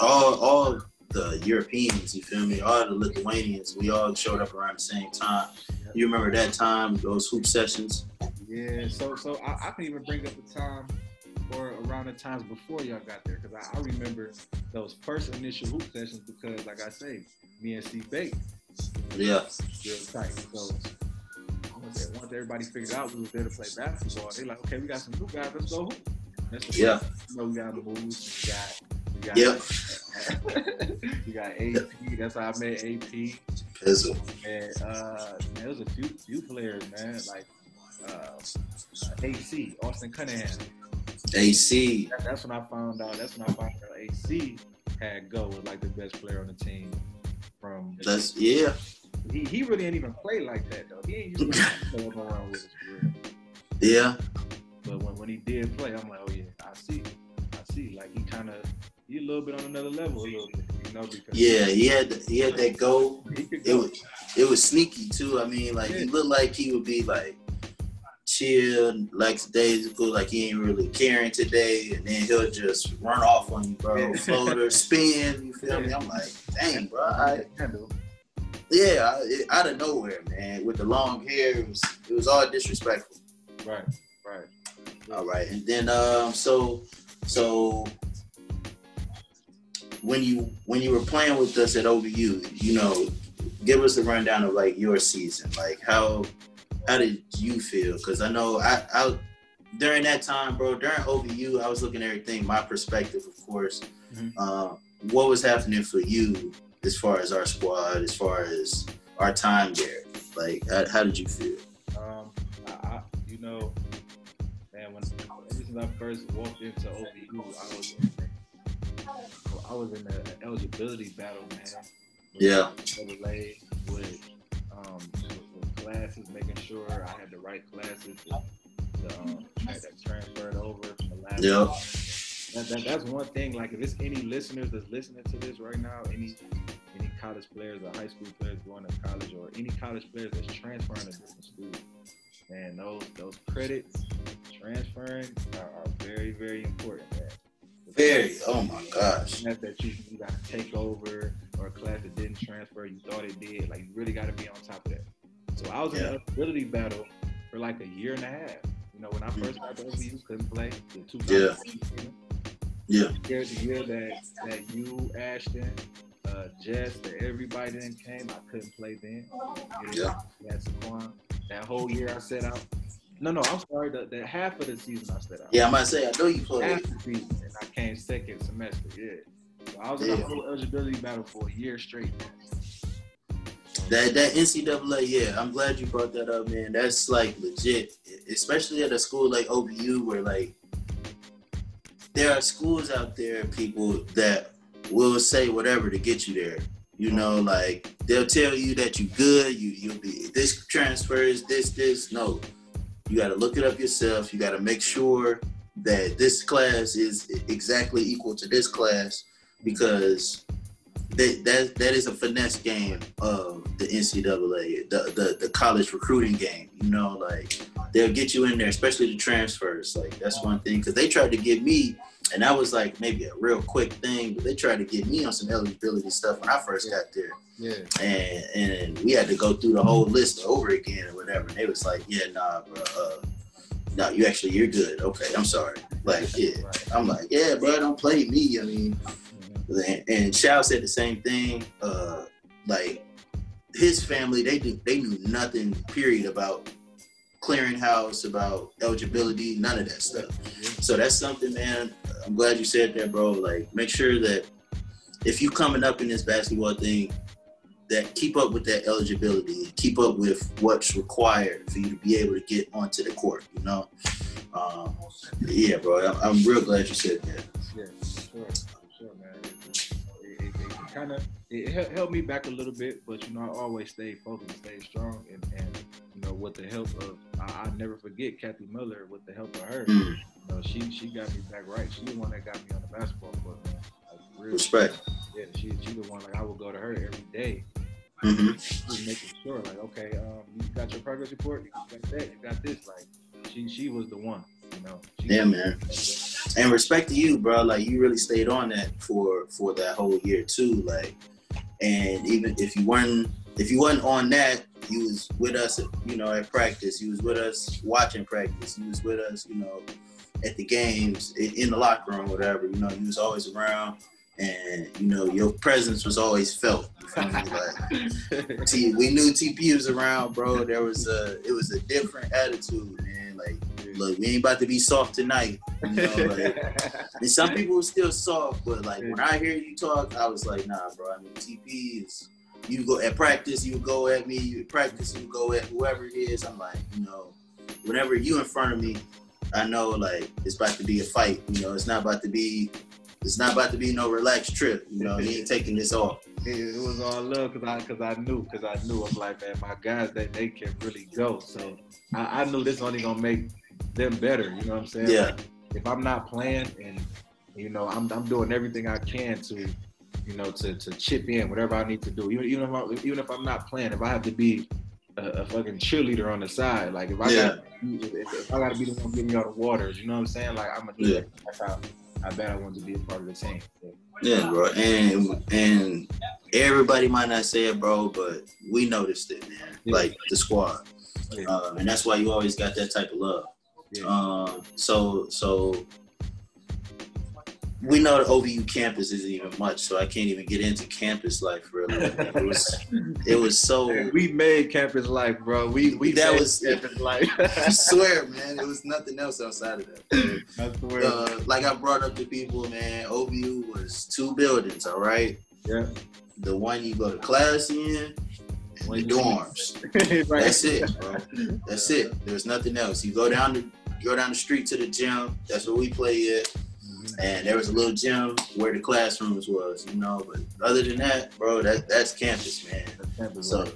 all all the Europeans. You feel me? All the Lithuanians. We all showed up around the same time. You remember that time? Those hoop sessions. Yeah, so so I, I can even bring up the time or around the times before y'all got there because I, I remember those first initial hoop sessions because, like I say, me and C Bake Yeah. real tight. So once, once everybody figured out we was there to play basketball, they like, okay, we got some new guys, let's go hoop. That's Yeah. You know, we got the moves, we got, we got, Yep. we got AP. That's how I met AP. Pizzle. And uh, man, there was a few few players, man, like uh, AC, Austin Cunningham. AC. That- That's when I found out. That's when I found out AC had go was like the best player on the team. From That's yeah. he, he really ain't even play like that though. He ain't used to play around with for real. Yeah. But when, when he did play, I'm like, oh yeah, I see, I see. Like he kind of he a little bit on another level a little bit, you know, because Yeah, he had he had that goal. could It was it was sneaky too. I mean, like he looked like he would be like chill, like days ago, like he ain't really caring today, and then he'll just run off on you, bro. Floater, spin. You feel me? I'm like, dang, bro. I, yeah, I, out of nowhere, man. With the long hair, it was it was all disrespectful. Right, right. All right, and then um, so so when you when you were playing with us at OVU, you know, give us a rundown of like your season. Like how how did you feel? Because I know I, I during that time, bro, during OVU, I was looking at everything, my perspective, of course. Mm-hmm. Uh, what was happening for you as far as our squad, as far as our time there? Like, how, how did you feel? Um, I, I, you know, man, when since I first walked into OVU, I was in, I was in an eligibility battle, man. Yeah. With, um, with, with classes, making sure I had the right classes to, to um, that transferred over from the last. Yeah. That, that, that's one thing. Like, if it's any listeners that's listening to this right now, any any college players or high school players going to college, or any college players that's transferring to different schools, man, those those credits transferring are, are very very important. Man. Very. Oh my gosh. That you, you got to take over, or a class that didn't transfer, you thought it did. Like you really got to be on top of that. So I was yeah. in an ability battle for like a year and a half. You know, when I first got to OVU, couldn't play. The two yeah. Yeah. Year, the year that that you, Ashton, uh, Jess, that everybody then came, I couldn't play then. Yeah. That's Saquon. That whole year I set out. No, no, I'm sorry. The, the half of the season I set out. Yeah, I might say I know you played. Half the season, and I came second semester. Yeah. So I was yeah. in a whole eligibility battle for a year straight. That that NCAA, yeah, I'm glad you brought that up, man. That's like legit, especially at a school like OVU, where like there are schools out there, people that will say whatever to get you there. You know, like they'll tell you that you good, you you'll be this transfers, this, this. No. You gotta look it up yourself. You gotta make sure that this class is exactly equal to this class because that that, that is a finesse game of the NCAA, the, the the college recruiting game. You know, like they'll get you in there, especially the transfers. Like that's one thing because they tried to get me and that was like maybe a real quick thing, but they tried to get me on some eligibility stuff when I first got there. Yeah. And and we had to go through the whole list over again or whatever. And they was like, yeah, nah, bro. Uh, no, you actually you're good. Okay, I'm sorry. Like, yeah. I'm like, yeah, bro, don't play me. I mean. And, Shao said the same thing. Uh, like his family, they they knew nothing, period, about clearinghouse, about eligibility, none of that stuff. So that's something, man. I'm glad you said that, bro. Like, make sure that if you coming up in this basketball thing, that keep up with that eligibility, keep up with what's required for you to be able to get onto the court. You know, um, yeah, bro. I'm, I'm, real glad you said that. Yeah, sure, sure, man. It, it, it kind of it held me back a little bit, but you know, I always stay focused, stay strong, and, and you know, with the help of I, never forget Kathy Miller. With the help of her, mm. you know, she she got me back right. She the one that got me on the basketball court. Man. Like, real, Respect. Yeah, she she the one. Like I would go to her every day. Mm-hmm. making sure, like, okay, um, you got your progress report, you got that, you got this. Like, she she was the one, you know. She yeah, man. And respect to you, bro. Like, you really stayed on that for for that whole year too. Like, and even if you weren't if you wasn't on that, you was with us, you know, at practice. you was with us watching practice. You was with us, you know, at the games, in the locker room, whatever. You know, you was always around, and you know, your presence was always felt. You feel me? Like, T, we knew TP was around, bro. There was a, it was a different attitude. Like, look, we ain't about to be soft tonight. You know, like, and some people are still soft, but like when I hear you talk, I was like, nah, bro. I mean, TP is you go at practice, you go at me. You practice, you go at whoever it is. I'm like, you know, whenever you in front of me, I know like it's about to be a fight. You know, it's not about to be, it's not about to be no relaxed trip. You know, he ain't taking this off. It, was all love because I because I knew because I knew I'm like man, my guys they they can really go. So I, I knew this only gonna make them better. You know what I'm saying? Yeah. Like, if I'm not playing and you know I'm I'm doing everything I can to you know, to, to chip in whatever I need to do. Even even if I, even if I'm not playing, if I have to be a, a fucking cheerleader on the side, like if I yeah. got if, if, I got to be the one giving y'all the waters, you know what I'm saying? Like I'm gonna do yeah. that. That's how I bet I want to be a part of the team. Yeah, bro, and and everybody might not say it, bro, but we noticed it, man. Yeah. Like the squad, yeah. uh, and that's why you always got that type of love. Yeah. Um, so so we know the OVU campus isn't even much, so I can't even get into campus life really. It was it was so we made campus life, bro. We we that made was campus life. I swear, man, it was nothing else outside of that. I swear. Uh, like I brought up to people, man, OVU was two buildings, all right? yeah. The one you go to class in, and the dorms. right. That's it, bro. That's it. There's nothing else. You go down the you go down the street to the gym. That's where we play at. And there was a little gym where the classrooms was, you know. But other than that, bro, that that's campus, man. That's campus So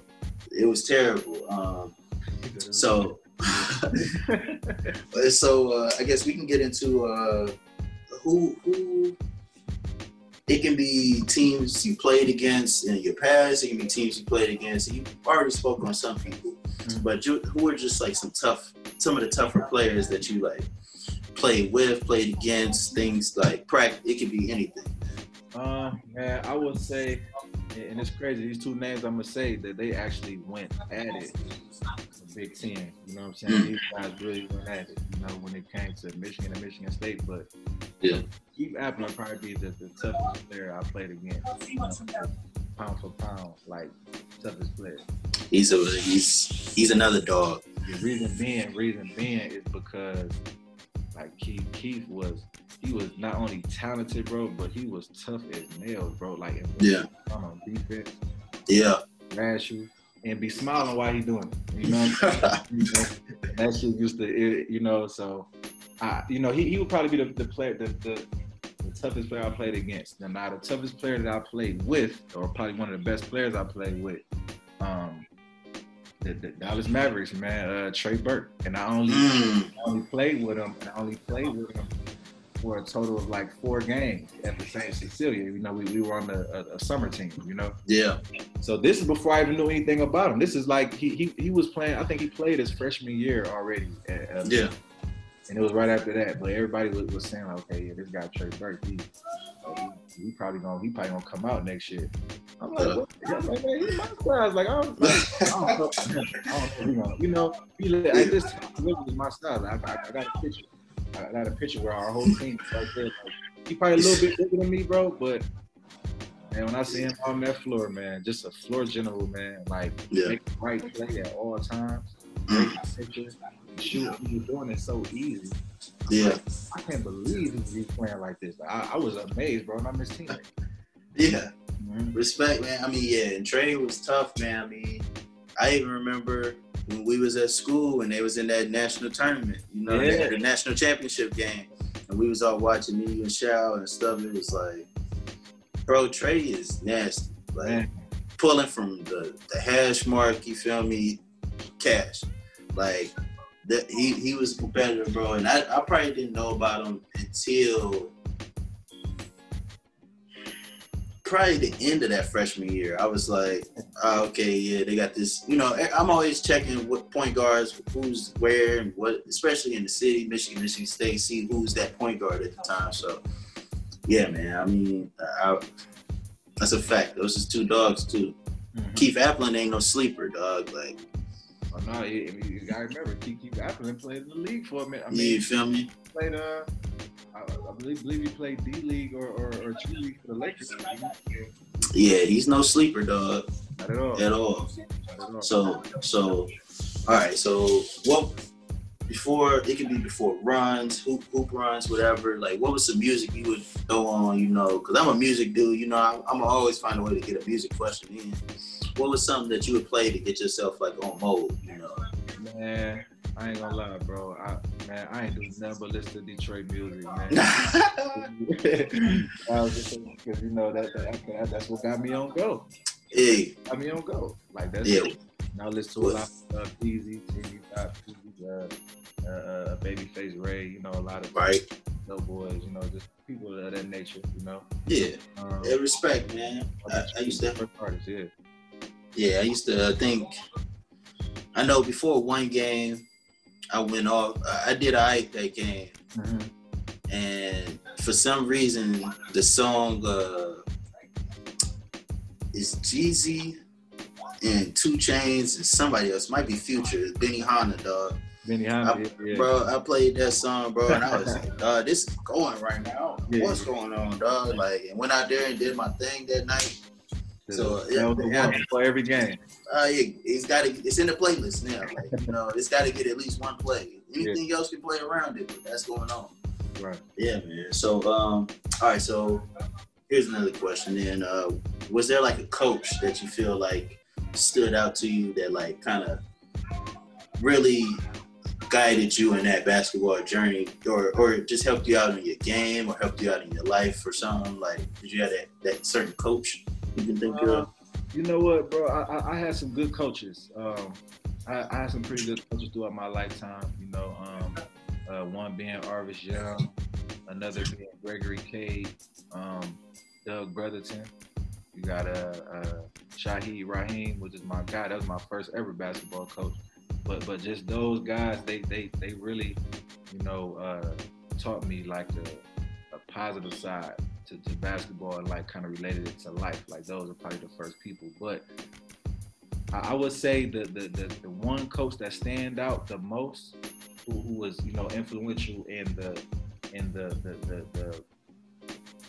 it was terrible. Um, so so uh, I guess we can get into uh, who who. It can be teams you played against in your past. It can be teams you played against. You already spoke on some people, Mhm. but you, who are just like some tough, some of the tougher players that you like played with, played against, things like practice. It could be anything. Uh, man, I would say, and it's crazy. These two names I'm gonna say that they actually went at it. Big Ten, you know what I'm saying? Mm. These guys really went at it. You know, when it came to Michigan and Michigan State, but Yeah. Keith Appling probably be the, the toughest player I played against. You know, pound for pound, like toughest player. He's a he's he's another dog. The reason being, reason being is because like Keith, Keith was he was not only talented, bro, but he was tough as nails, bro. Like in Yeah. on defense, Yeah. rash you, and be smiling while he doing it. You know, what I'm? You know, that shit used to, it, you know. So, I, you know, he, he would probably be the, the player, the, the the toughest player I played against. And now the toughest player that I played with, or probably one of the best players I played with, um, the, the Dallas Mavericks, man, uh, Trey Burke, and I only Mm. I only played with him, and I only played with him for a total of like four games at the St. Cecilia. You know, we, we were on the, a, a summer team, you know. Yeah. So this is before I even knew anything about him. This is like he he, he was playing. I think he played his freshman year already. At, uh, Yeah. And it was right after that. But everybody was, was saying, like, okay, yeah, this guy Trey Burke, he, he, he probably gonna he probably gonna come out next year. I'm like, what? I'm like, man, he's my size. Like, I don't, I don't know. I don't know if he gonna, you know, he li- at this was my size. I, I, I got a picture. I got a picture where our whole team is right there. Like, he probably a little bit bigger than me, bro, but man, when I see him on that floor, man, just a floor general, man, like Yeah. make the right play at all times. Mm. Great picture, shoot, he was doing it so easy. Yeah. I can't believe he's he's playing like this. I, I was amazed, bro, and I'm his teammate. Yeah. Mhm. Respect, man. I mean, yeah, and Trey was tough, man. I mean, I even remember when we was at school and they was in that national tournament, you know, Yeah. the, the national championship game, and we was all watching me and Shao and stuff. It was like, bro, Trey is nasty. Like Man. pulling from the the hash mark, you feel me? Cash, like. That he, he was competitive, bro, and I, I probably didn't know about him until probably the end of that freshman year. I was like, oh, okay, yeah, they got this. You know, I'm always checking what point guards, who's where, and what, especially in the city, Michigan, Michigan State, see who's that point guard at the time. So, yeah, man. I mean, I, that's a fact. Those is two dogs too. Mhm. Keith Appling ain't no sleeper, dog. Like, Oh, no, you, you gotta remember, Keith Appling played in the league for a minute. I mean, you he feel me? played uh, I, I believe, believe he played D League or, or, or G League for the Lakers. Yeah, he's no sleeper, dog, Not at all. at all. At all. So, so, all right. So, what before it could be before runs, hoop hoop runs, whatever. Like, what was some music you would throw on? You know, because I'm a music dude. You know, I, I'm gonna always find a way to get a music question in. What was something that you would play to get yourself like on mode? You know, Man, I ain't gonna lie, bro. I, man, I ain't doing nothing but listen to Detroit music, man. I was just because you know that, that, that that's what got me on go. hey, Got me on go. Like that's yeah, Now listen to a lot of uh, Peezy, TV, Top, uh, uh, uh, Babyface Ray. You know, a lot of right, no boys. You know, just people of that nature. You know. yeah. Um, Yeah, respect, man. I, I used to first artist, yeah. Yeah, I used to uh, think. I know before one game, I went off. I did I that game, Mm-hmm. and for some reason, the song uh, is Jeezy and 2 Chainz and somebody else. Might be Future. Benihana, dog. Benihana, yeah. bro. I played that song, bro, and I was like, dog, this is going right now. Yeah. What's going on, dog? Like, and went out there and did my thing that night. So yeah, yeah. for every game. Uh, yeah, it's got to. It's in the playlist now. Like, you know, it's got to get at least one play. Anything yeah. else can play around it, that's going on. Right. Yeah, man. So, um, all right. So, here's another question. Then, uh, was there like a coach that you feel like stood out to you that like kind of really guided you in that basketball journey, or or just helped you out in your game, or helped you out in your life, or something? Like, did you have that that certain coach you can think uh, of? You know what, bro? I, I had some good coaches. Um, I, I, had some pretty good coaches throughout my lifetime. You know, um, uh, one being Arvis Young, another being Gregory Cade, um, Doug Brotherton. You got uh, uh, Shahid Rahim, which is my guy. That was my first ever basketball coach. But but just those guys, they they they really, you know, uh, taught me like a, a positive side to, to basketball and like kind of related it to life. Like those are probably the first people. But I, I would say the, the, the the one coach that stand out the most, who, who was you know influential in the in the the, the the,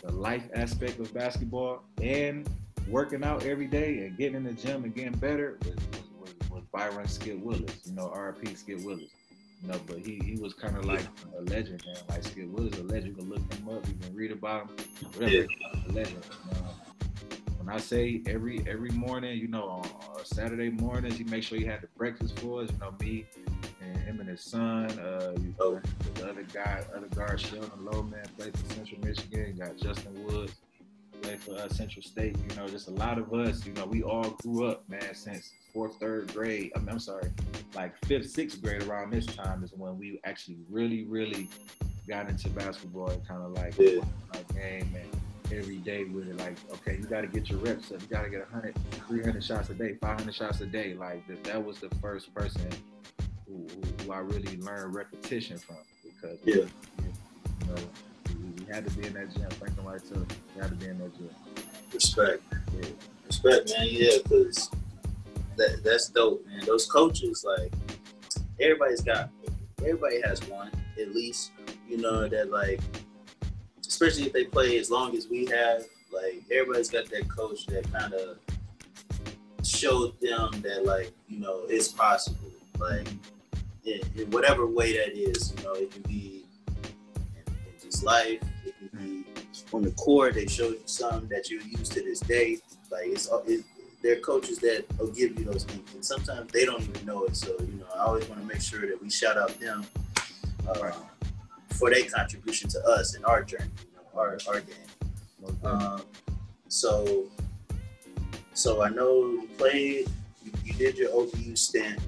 the life aspect of basketball and working out every day and getting in the gym and getting better was, was, was, was Byron Skip Willis. You know, RP Skip Willis. You know, but he he was kind of like a legend, man. Like Skip Willis, a legend. You can look him up, you can read about him, whatever. Yeah. A legend. when I say every every morning, you know, on, on Saturday mornings, he make sure he had the breakfast for us. You know, me and him and his son. Uh, you know, oh. the other guy, other guard, Sheldon Lowman, played for Central Michigan. You got Justin Woods played for uh, Central State. You know, just a lot of us. You know, we all grew up, man, since fourth, third grade. I mean, I'm sorry, like fifth, sixth grade. Around this time is when we actually really, really got into basketball and kind of like yeah. my game and every day with it. Like, okay, you got to get your reps up. You got to get 100, 300 shots a day, 500 shots a day. Like that, that was the first person who, who, who I really learned repetition from because yeah. you know had to be in that gym. Franklin Wright too. You had to be in that gym. Respect. Yeah. Respect, man. Yeah, because that, that's dope, man. Those coaches, like, everybody's got, everybody has one, at least, you know, that, like, especially if they play as long as we have, like, everybody's got that coach that kind of showed them that, like, you know, it's possible. Like, in, in whatever way that is, you know, it can be in, in just life, on the court. They show you some that you use to this day. Like it's, it, they're coaches that will give you those things, and sometimes they don't even know it. So you know, I always want to make sure that we shout out them uh, for their contribution to us in our journey, you know, our our game. Um, so, so I know you played. You, you did your OVU stint.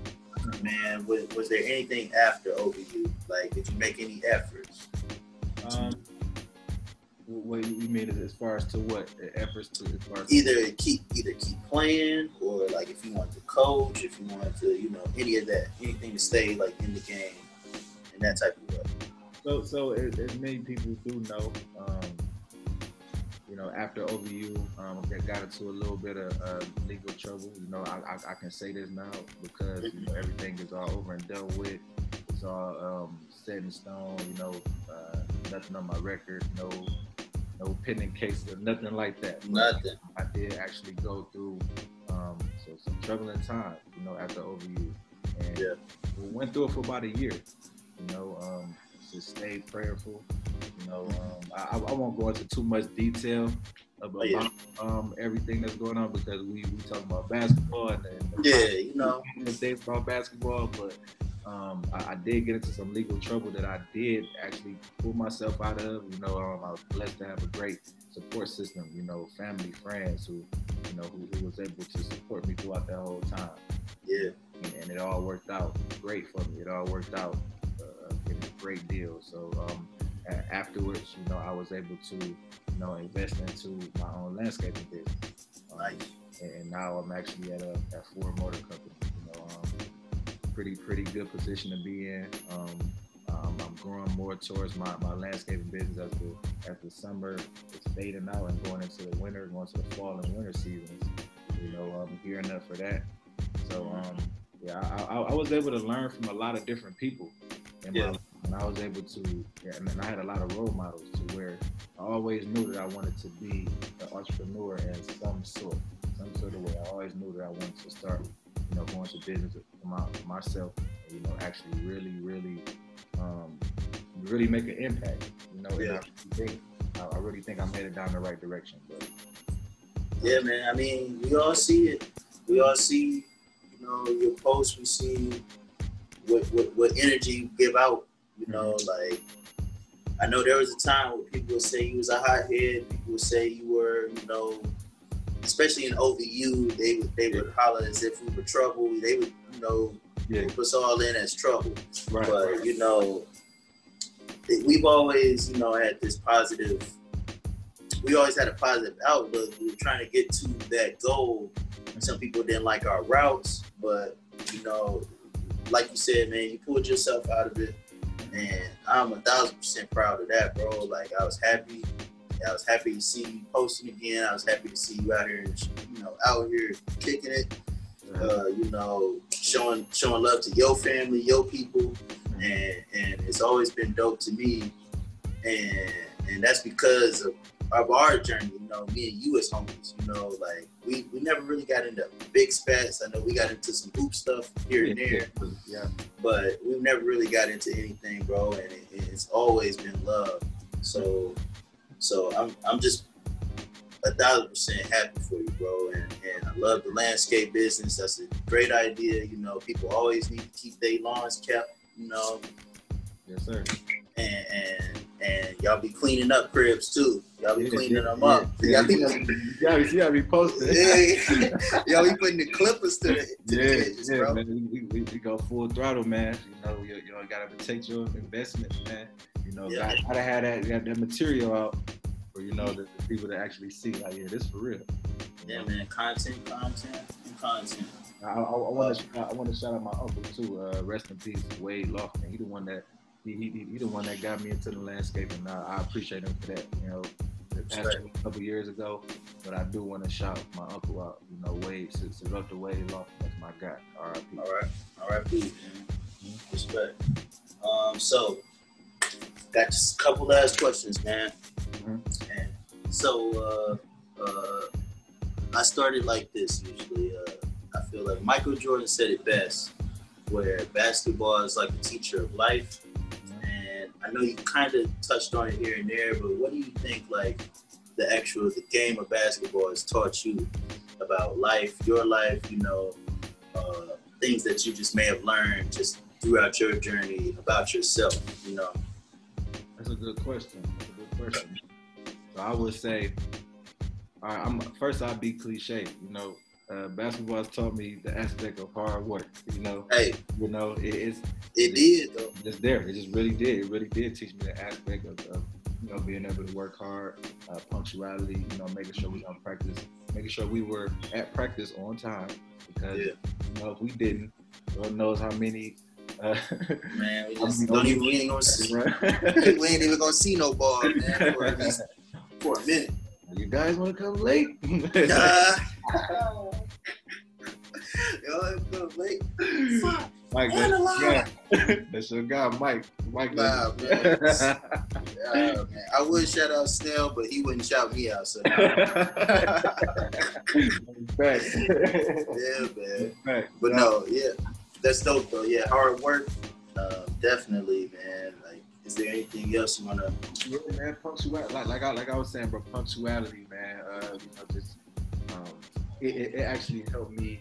Man, was, was there anything after OVU? Like, did you make any efforts? Um, what you mean as far as to what efforts to as far as either keep either keep playing or like if you want to coach, if you want to, you know, any of that, anything to stay like in the game and that type of way. So, so as, as many people do know, um, you know, after OVU, um, I got into a little bit of uh, legal trouble. You know, I, I, I, can say this now because you know everything is all over and dealt with. It's all um, set in stone. You know, uh, nothing on my record. No no pending cases or nothing like that. Nothing. I did actually go through um, so some troubling times, you know, after OVU, and yeah. we went through it for about a year. You know, um, just stay prayerful. You know, um, I, I, won't go into too much detail about, oh, yeah. um, everything that's going on because we we talk about basketball and, and yeah, you know, things about basketball, but um, I, I, did get into some legal trouble that I did actually pull myself out of. You know, um, I was blessed to have a great support system. You know, family, friends who, you know, who, who was able to support me throughout that whole time. Yeah. And, and, it all worked out great for me. It all worked out uh, in a great deal. So um, afterwards, you know, I was able to, you know, invest into my own landscaping business. Um, nice. And, and, now I'm actually at a at Ford Motor Company pretty pretty good position to be in. Um, um, I'm growing more towards my, my landscaping business as the as the summer is fading out and going into the winter, going to the fall and winter seasons. You know, I'm gearing up for that. So um, yeah, I, I, I was able to learn from a lot of different people in Yeah. my and I was able to, yeah, and then I had a lot of role models to where I always knew that I wanted to be an entrepreneur in some sort, some sort of way. I always knew that I wanted to start, you know, going to business for, my, for myself, and, you know, actually really, really, um, really make an impact, you know. Yeah. I think, I, really think I'm headed down the right direction, but. Yeah, man. I mean, we all see it. We all see, you know, your posts. We see what what, what energy you give out. You know, like I know there was a time where people would say you was a hothead. People would say you were, you know, especially in OVU, they would they would holler as if we were trouble. They would, you know, Yeah, put us all in as trouble. right. But you know, we've always, you know, had this positive. We always had a positive outlook. We were trying to get to that goal. Some people didn't like our routes, but you know, like you said, man, you pulled yourself out of it, and I'm a thousand percent proud of that, bro. Like I was happy. I was happy to see you posting again. I was happy to see you out here, you know, out here kicking it uh, you know, showing showing love to your family, your people, and and it's always been dope to me, and and that's because of, of our journey. You know, me and you as homies. You know, like we we never really got into big spats. I know we got into some hoop stuff here and there, Yeah. but we've never really got into anything, bro. And it, it's always been love. So so I'm I'm just a thousand percent happy for you, bro. And, and I love the landscape business. That's a great idea. You know, people always need to keep their lawns kept, you know, Yes, sir. and and and y'all be cleaning up cribs too. Y'all be cleaning them up. Yeah, Y'all be, you gotta, you gotta be posted. yeah, y'all be putting the clippers to the, to the Yeah, edges, yeah, bro. man. We, we, we go full throttle, man. You know, you, you know, gotta protect your investments, man. You know, Yeah. gotta, gotta have that, that, that material out for you know the, the people to actually see, like, yeah, this for real. Yeah, man. Content, content, and content. I, I, I want to I want to shout out my uncle too. Uh, rest in peace, Wade Lofton. He the one that he, he, he the one that got me into the landscape, and I, I appreciate him for that. You know, it passed Respect. away a couple years ago, but I do want to shout my uncle out. You know, Wade, salute to Wade Lofton. That's my guy. R.I.P. All right, all right, please, man. Respect. Um, so got just a couple last questions, man. Mhm. And so uh, uh, I started like this usually. Uh, I feel like Michael Jordan said it best, where basketball is like a teacher of life. I know you kind of touched on it here and there, but what do you think like the actual the game of basketball has taught you about life, your life, you know, uh, things that you just may have learned just throughout your journey about yourself, you know? That's a good question. That's a good question. So I would say, all right, I'm first. I'd be cliche. You know, uh, basketball has taught me the aspect of hard work. You know, Hey, you know, it, it's it did though. it's there. It just really did. It really did teach me the aspect of, of you know being able to work hard, uh, punctuality. You know, making sure we on practice, making sure we were at practice on time. Because Yeah. you know, if we didn't, Lord knows how many. Uh, Man, we just don't even we ain't gonna see, we ain't even gonna see no ball, man, for at least for a minute. You guys want to come late? Yo, I'm gonna late. Fuck. Mike, that, yeah. that's your guy, Mike. Mike. Nah, man. Yeah, man. I would shout out Snell, but he wouldn't shout me out. So yeah, man. Facts. But no, yeah, that's dope though. Yeah, hard work, um, definitely, man. Like, is there anything else you wanna? Yeah, man, punctuality. Like, like I like I was saying, bro, punctuality, man. Uh, you know, just um, it, it, it actually helped me.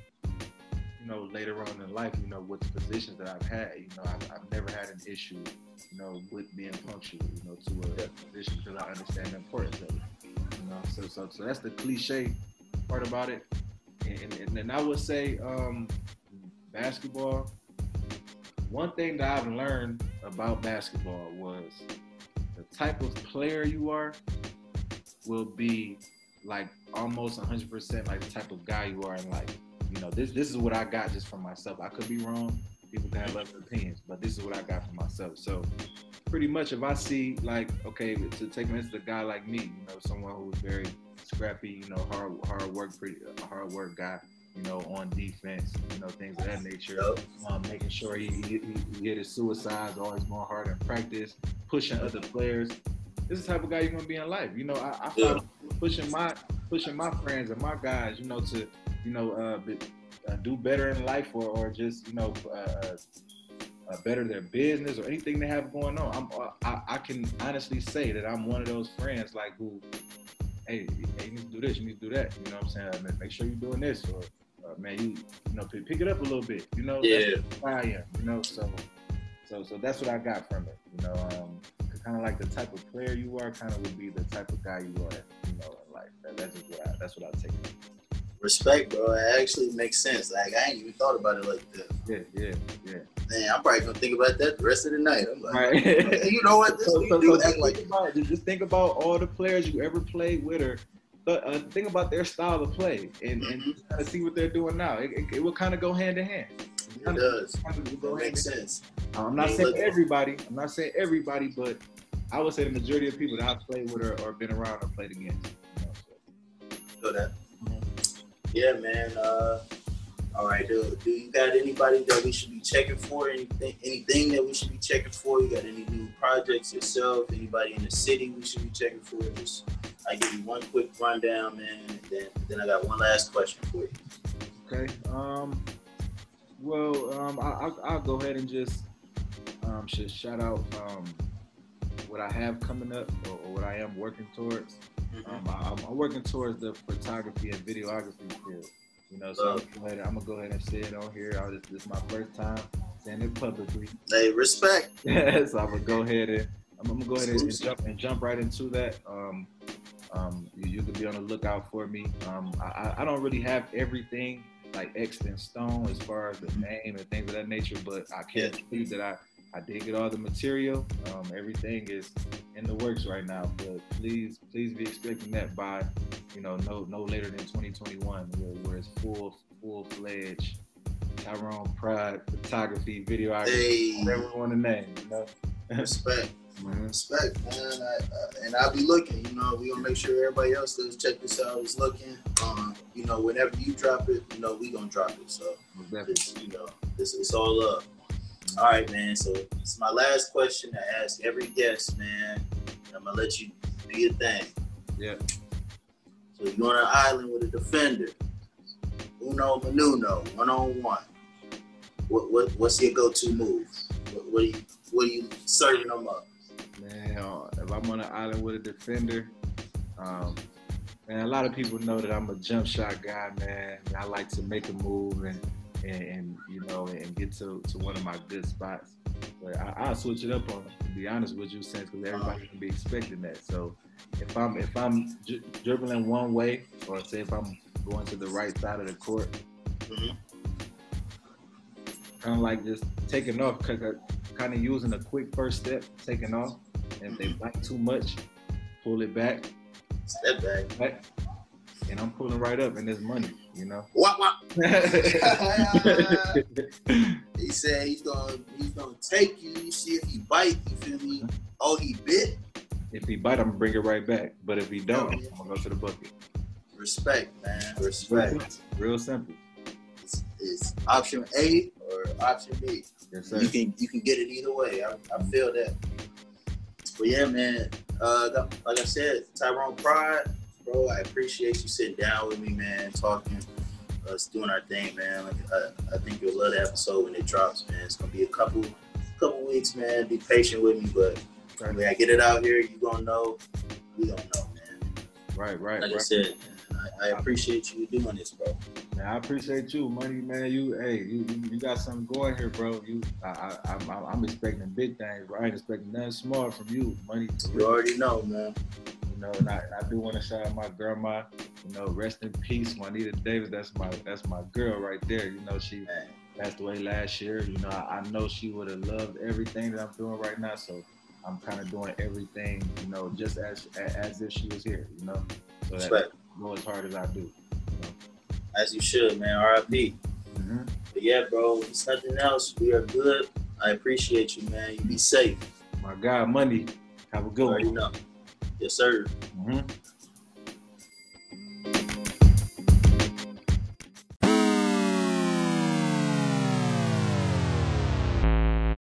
You know, later on in life, you know, with the positions that I've had, you know, I've, I've never had an issue, you know, with being punctual, you know, to a position because I understand the importance of it. You know, so so so that's the cliche part about it. And, and, and I would say, um, basketball. One thing that I've learned about basketball was the type of player you are will be like almost 100% like the type of guy you are in life. You know, this this is what I got just from myself. I could be wrong. People can have other opinions, but this is what I got for myself. So pretty much if I see like, okay, to take an instance, a guy like me, you know, someone who's very scrappy, you know, hard hard work, pretty hard work guy. You know, on defense, you know, things of that nature. Um, making sure he, he, he hit his suicides, always going hard in practice, pushing other players. This is the type of guy you're gonna be in life. You know, I, I found pushing my pushing my friends and my guys, you know, to you know uh, be, uh, do better in life or or just you know uh, uh, better their business or anything they have going on. I'm uh, I, I can honestly say that I'm one of those friends like who, hey, hey, you need to do this, you need to do that. You know what I'm saying? I mean, make sure you're doing this or. Uh, man, you you know pick pick it up a little bit. You know, Yeah. I am. You know, so so so that's what I got from it. You know, um, kind of like the type of player you are, kind of would be the type of guy you are. You know, in life. That, that's just what I that's what I take. Respect, bro. It actually makes sense. Like I ain't even thought about it like that. Yeah, yeah, yeah. Man, I'm probably gonna think about that the rest of the night. I'm like, Right. you know what? This so, so, you so do. just, like think about, just think about all the players you ever played with, or th- uh, think about their style of play, and, and just kind of see what they're doing now. It, it, it will kind of go hand in hand. it does. Go That hand makes sense. I'm not saying look- everybody. I'm not saying everybody, but I would say the majority of people that I've played with or, or been around or played against. You know, so. Feel that. Mhm. Yeah, man. Uh, all right, do, do you got anybody that we should be checking for? Anything, anything that we should be checking for? You got any new projects yourself? Anybody in the city we should be checking for? Just I give you one quick rundown, man. And then, then I got one last question for you. Okay. Um. Well, um, I, I'll, I'll go ahead and just um, should shout out um, what I have coming up or, or what I am working towards. Um, I, I'm working towards the photography and videography field. You know, so I'm, gonna go ahead, I'm gonna go ahead and say it on here. I, this, this is my first time saying it publicly. Hey, respect. so I'm gonna go ahead and I'm, gonna go ahead and, and jump and jump right into that. Um, um, you, you could be on the lookout for me. Um, I, I- don't really have everything like X in stone as far as the name and things of that nature, but I can tell you that I I did get all the material. Um, everything is in the works right now, but please please be expecting that by you know no no later than 2021, where, where it's full full fledged Tyrone Pride photography, videography Hey, whatever you want to name, you know. respect. Mhm. Respect, man. I, uh, and I'll be looking. You know, we gonna make sure everybody else does check this out. Is looking. Um, you know, whenever you drop it, you know, we gonna drop it. So it's you know, this it's all up. All right, man. So it's my last question I ask every guest, man. I'm gonna let you do your thing. Yeah. So you're on an island with a defender, uno minuno, one on one. What what what's your go-to move? What, what are you what are you serving them up? Man, uh, if I'm on an island with a defender, um, man, a lot of people know that I'm a jump shot guy, man. I like to make a move and and, and you know and get to, to one of my good spots. But I, I'll switch it up on to be honest with you, since because everybody can be expecting that. So if I'm if I'm dri- dribbling one way, or say if I'm going to the right side of the court, Mhm. kind of like just taking off, kind of using a quick first step, taking off. And if they bite too much, pull it back, Step back. back, and I'm pulling right up, and there's money, you know. He said he's gonna he's gonna take you. You see if he bite. You feel me? Oh, he bit. if he bite, I'm gonna bring it right back. But if he don't. I'm gonna go to the bucket. Respect, man. Respect. Real simple. It's, it's option A or option B. Yes, sir. You can you can get it either way. I, I feel that. But yeah, man. Uh, like I said, Tyrone Pride, bro. I appreciate you sitting down with me, man, talking, us doing our thing, man. Like I, I think you'll love the episode when it drops, man. It's gonna be a couple couple weeks, man. Be patient with me, but when I get it out here, you gonna know. We gonna know, man. Right, right, Like I said, I, I appreciate you doing this, bro. Man, I appreciate you, money man. You, hey, you, you, got something going here, bro. You, I, I, I'm, I'm- I'm expecting big things, ain't expecting nothing small from you, money. You already know, man. You know, and I, I do want to shout out my grandma. You know, rest in peace, Juanita Davis. That's my, that's my girl right there. You know, she passed away last year. You know, I, I know she would have loved everything that I'm doing right now. So I'm kind of doing everything, you know, just as as if she was here. You know, so that go as hard as I do. As you should, man. R.I.P. hmm But yeah, bro, it's nothing else, we are good. I appreciate you, man. You be safe. My God, money. Have a You good one. Yes, sir. hmm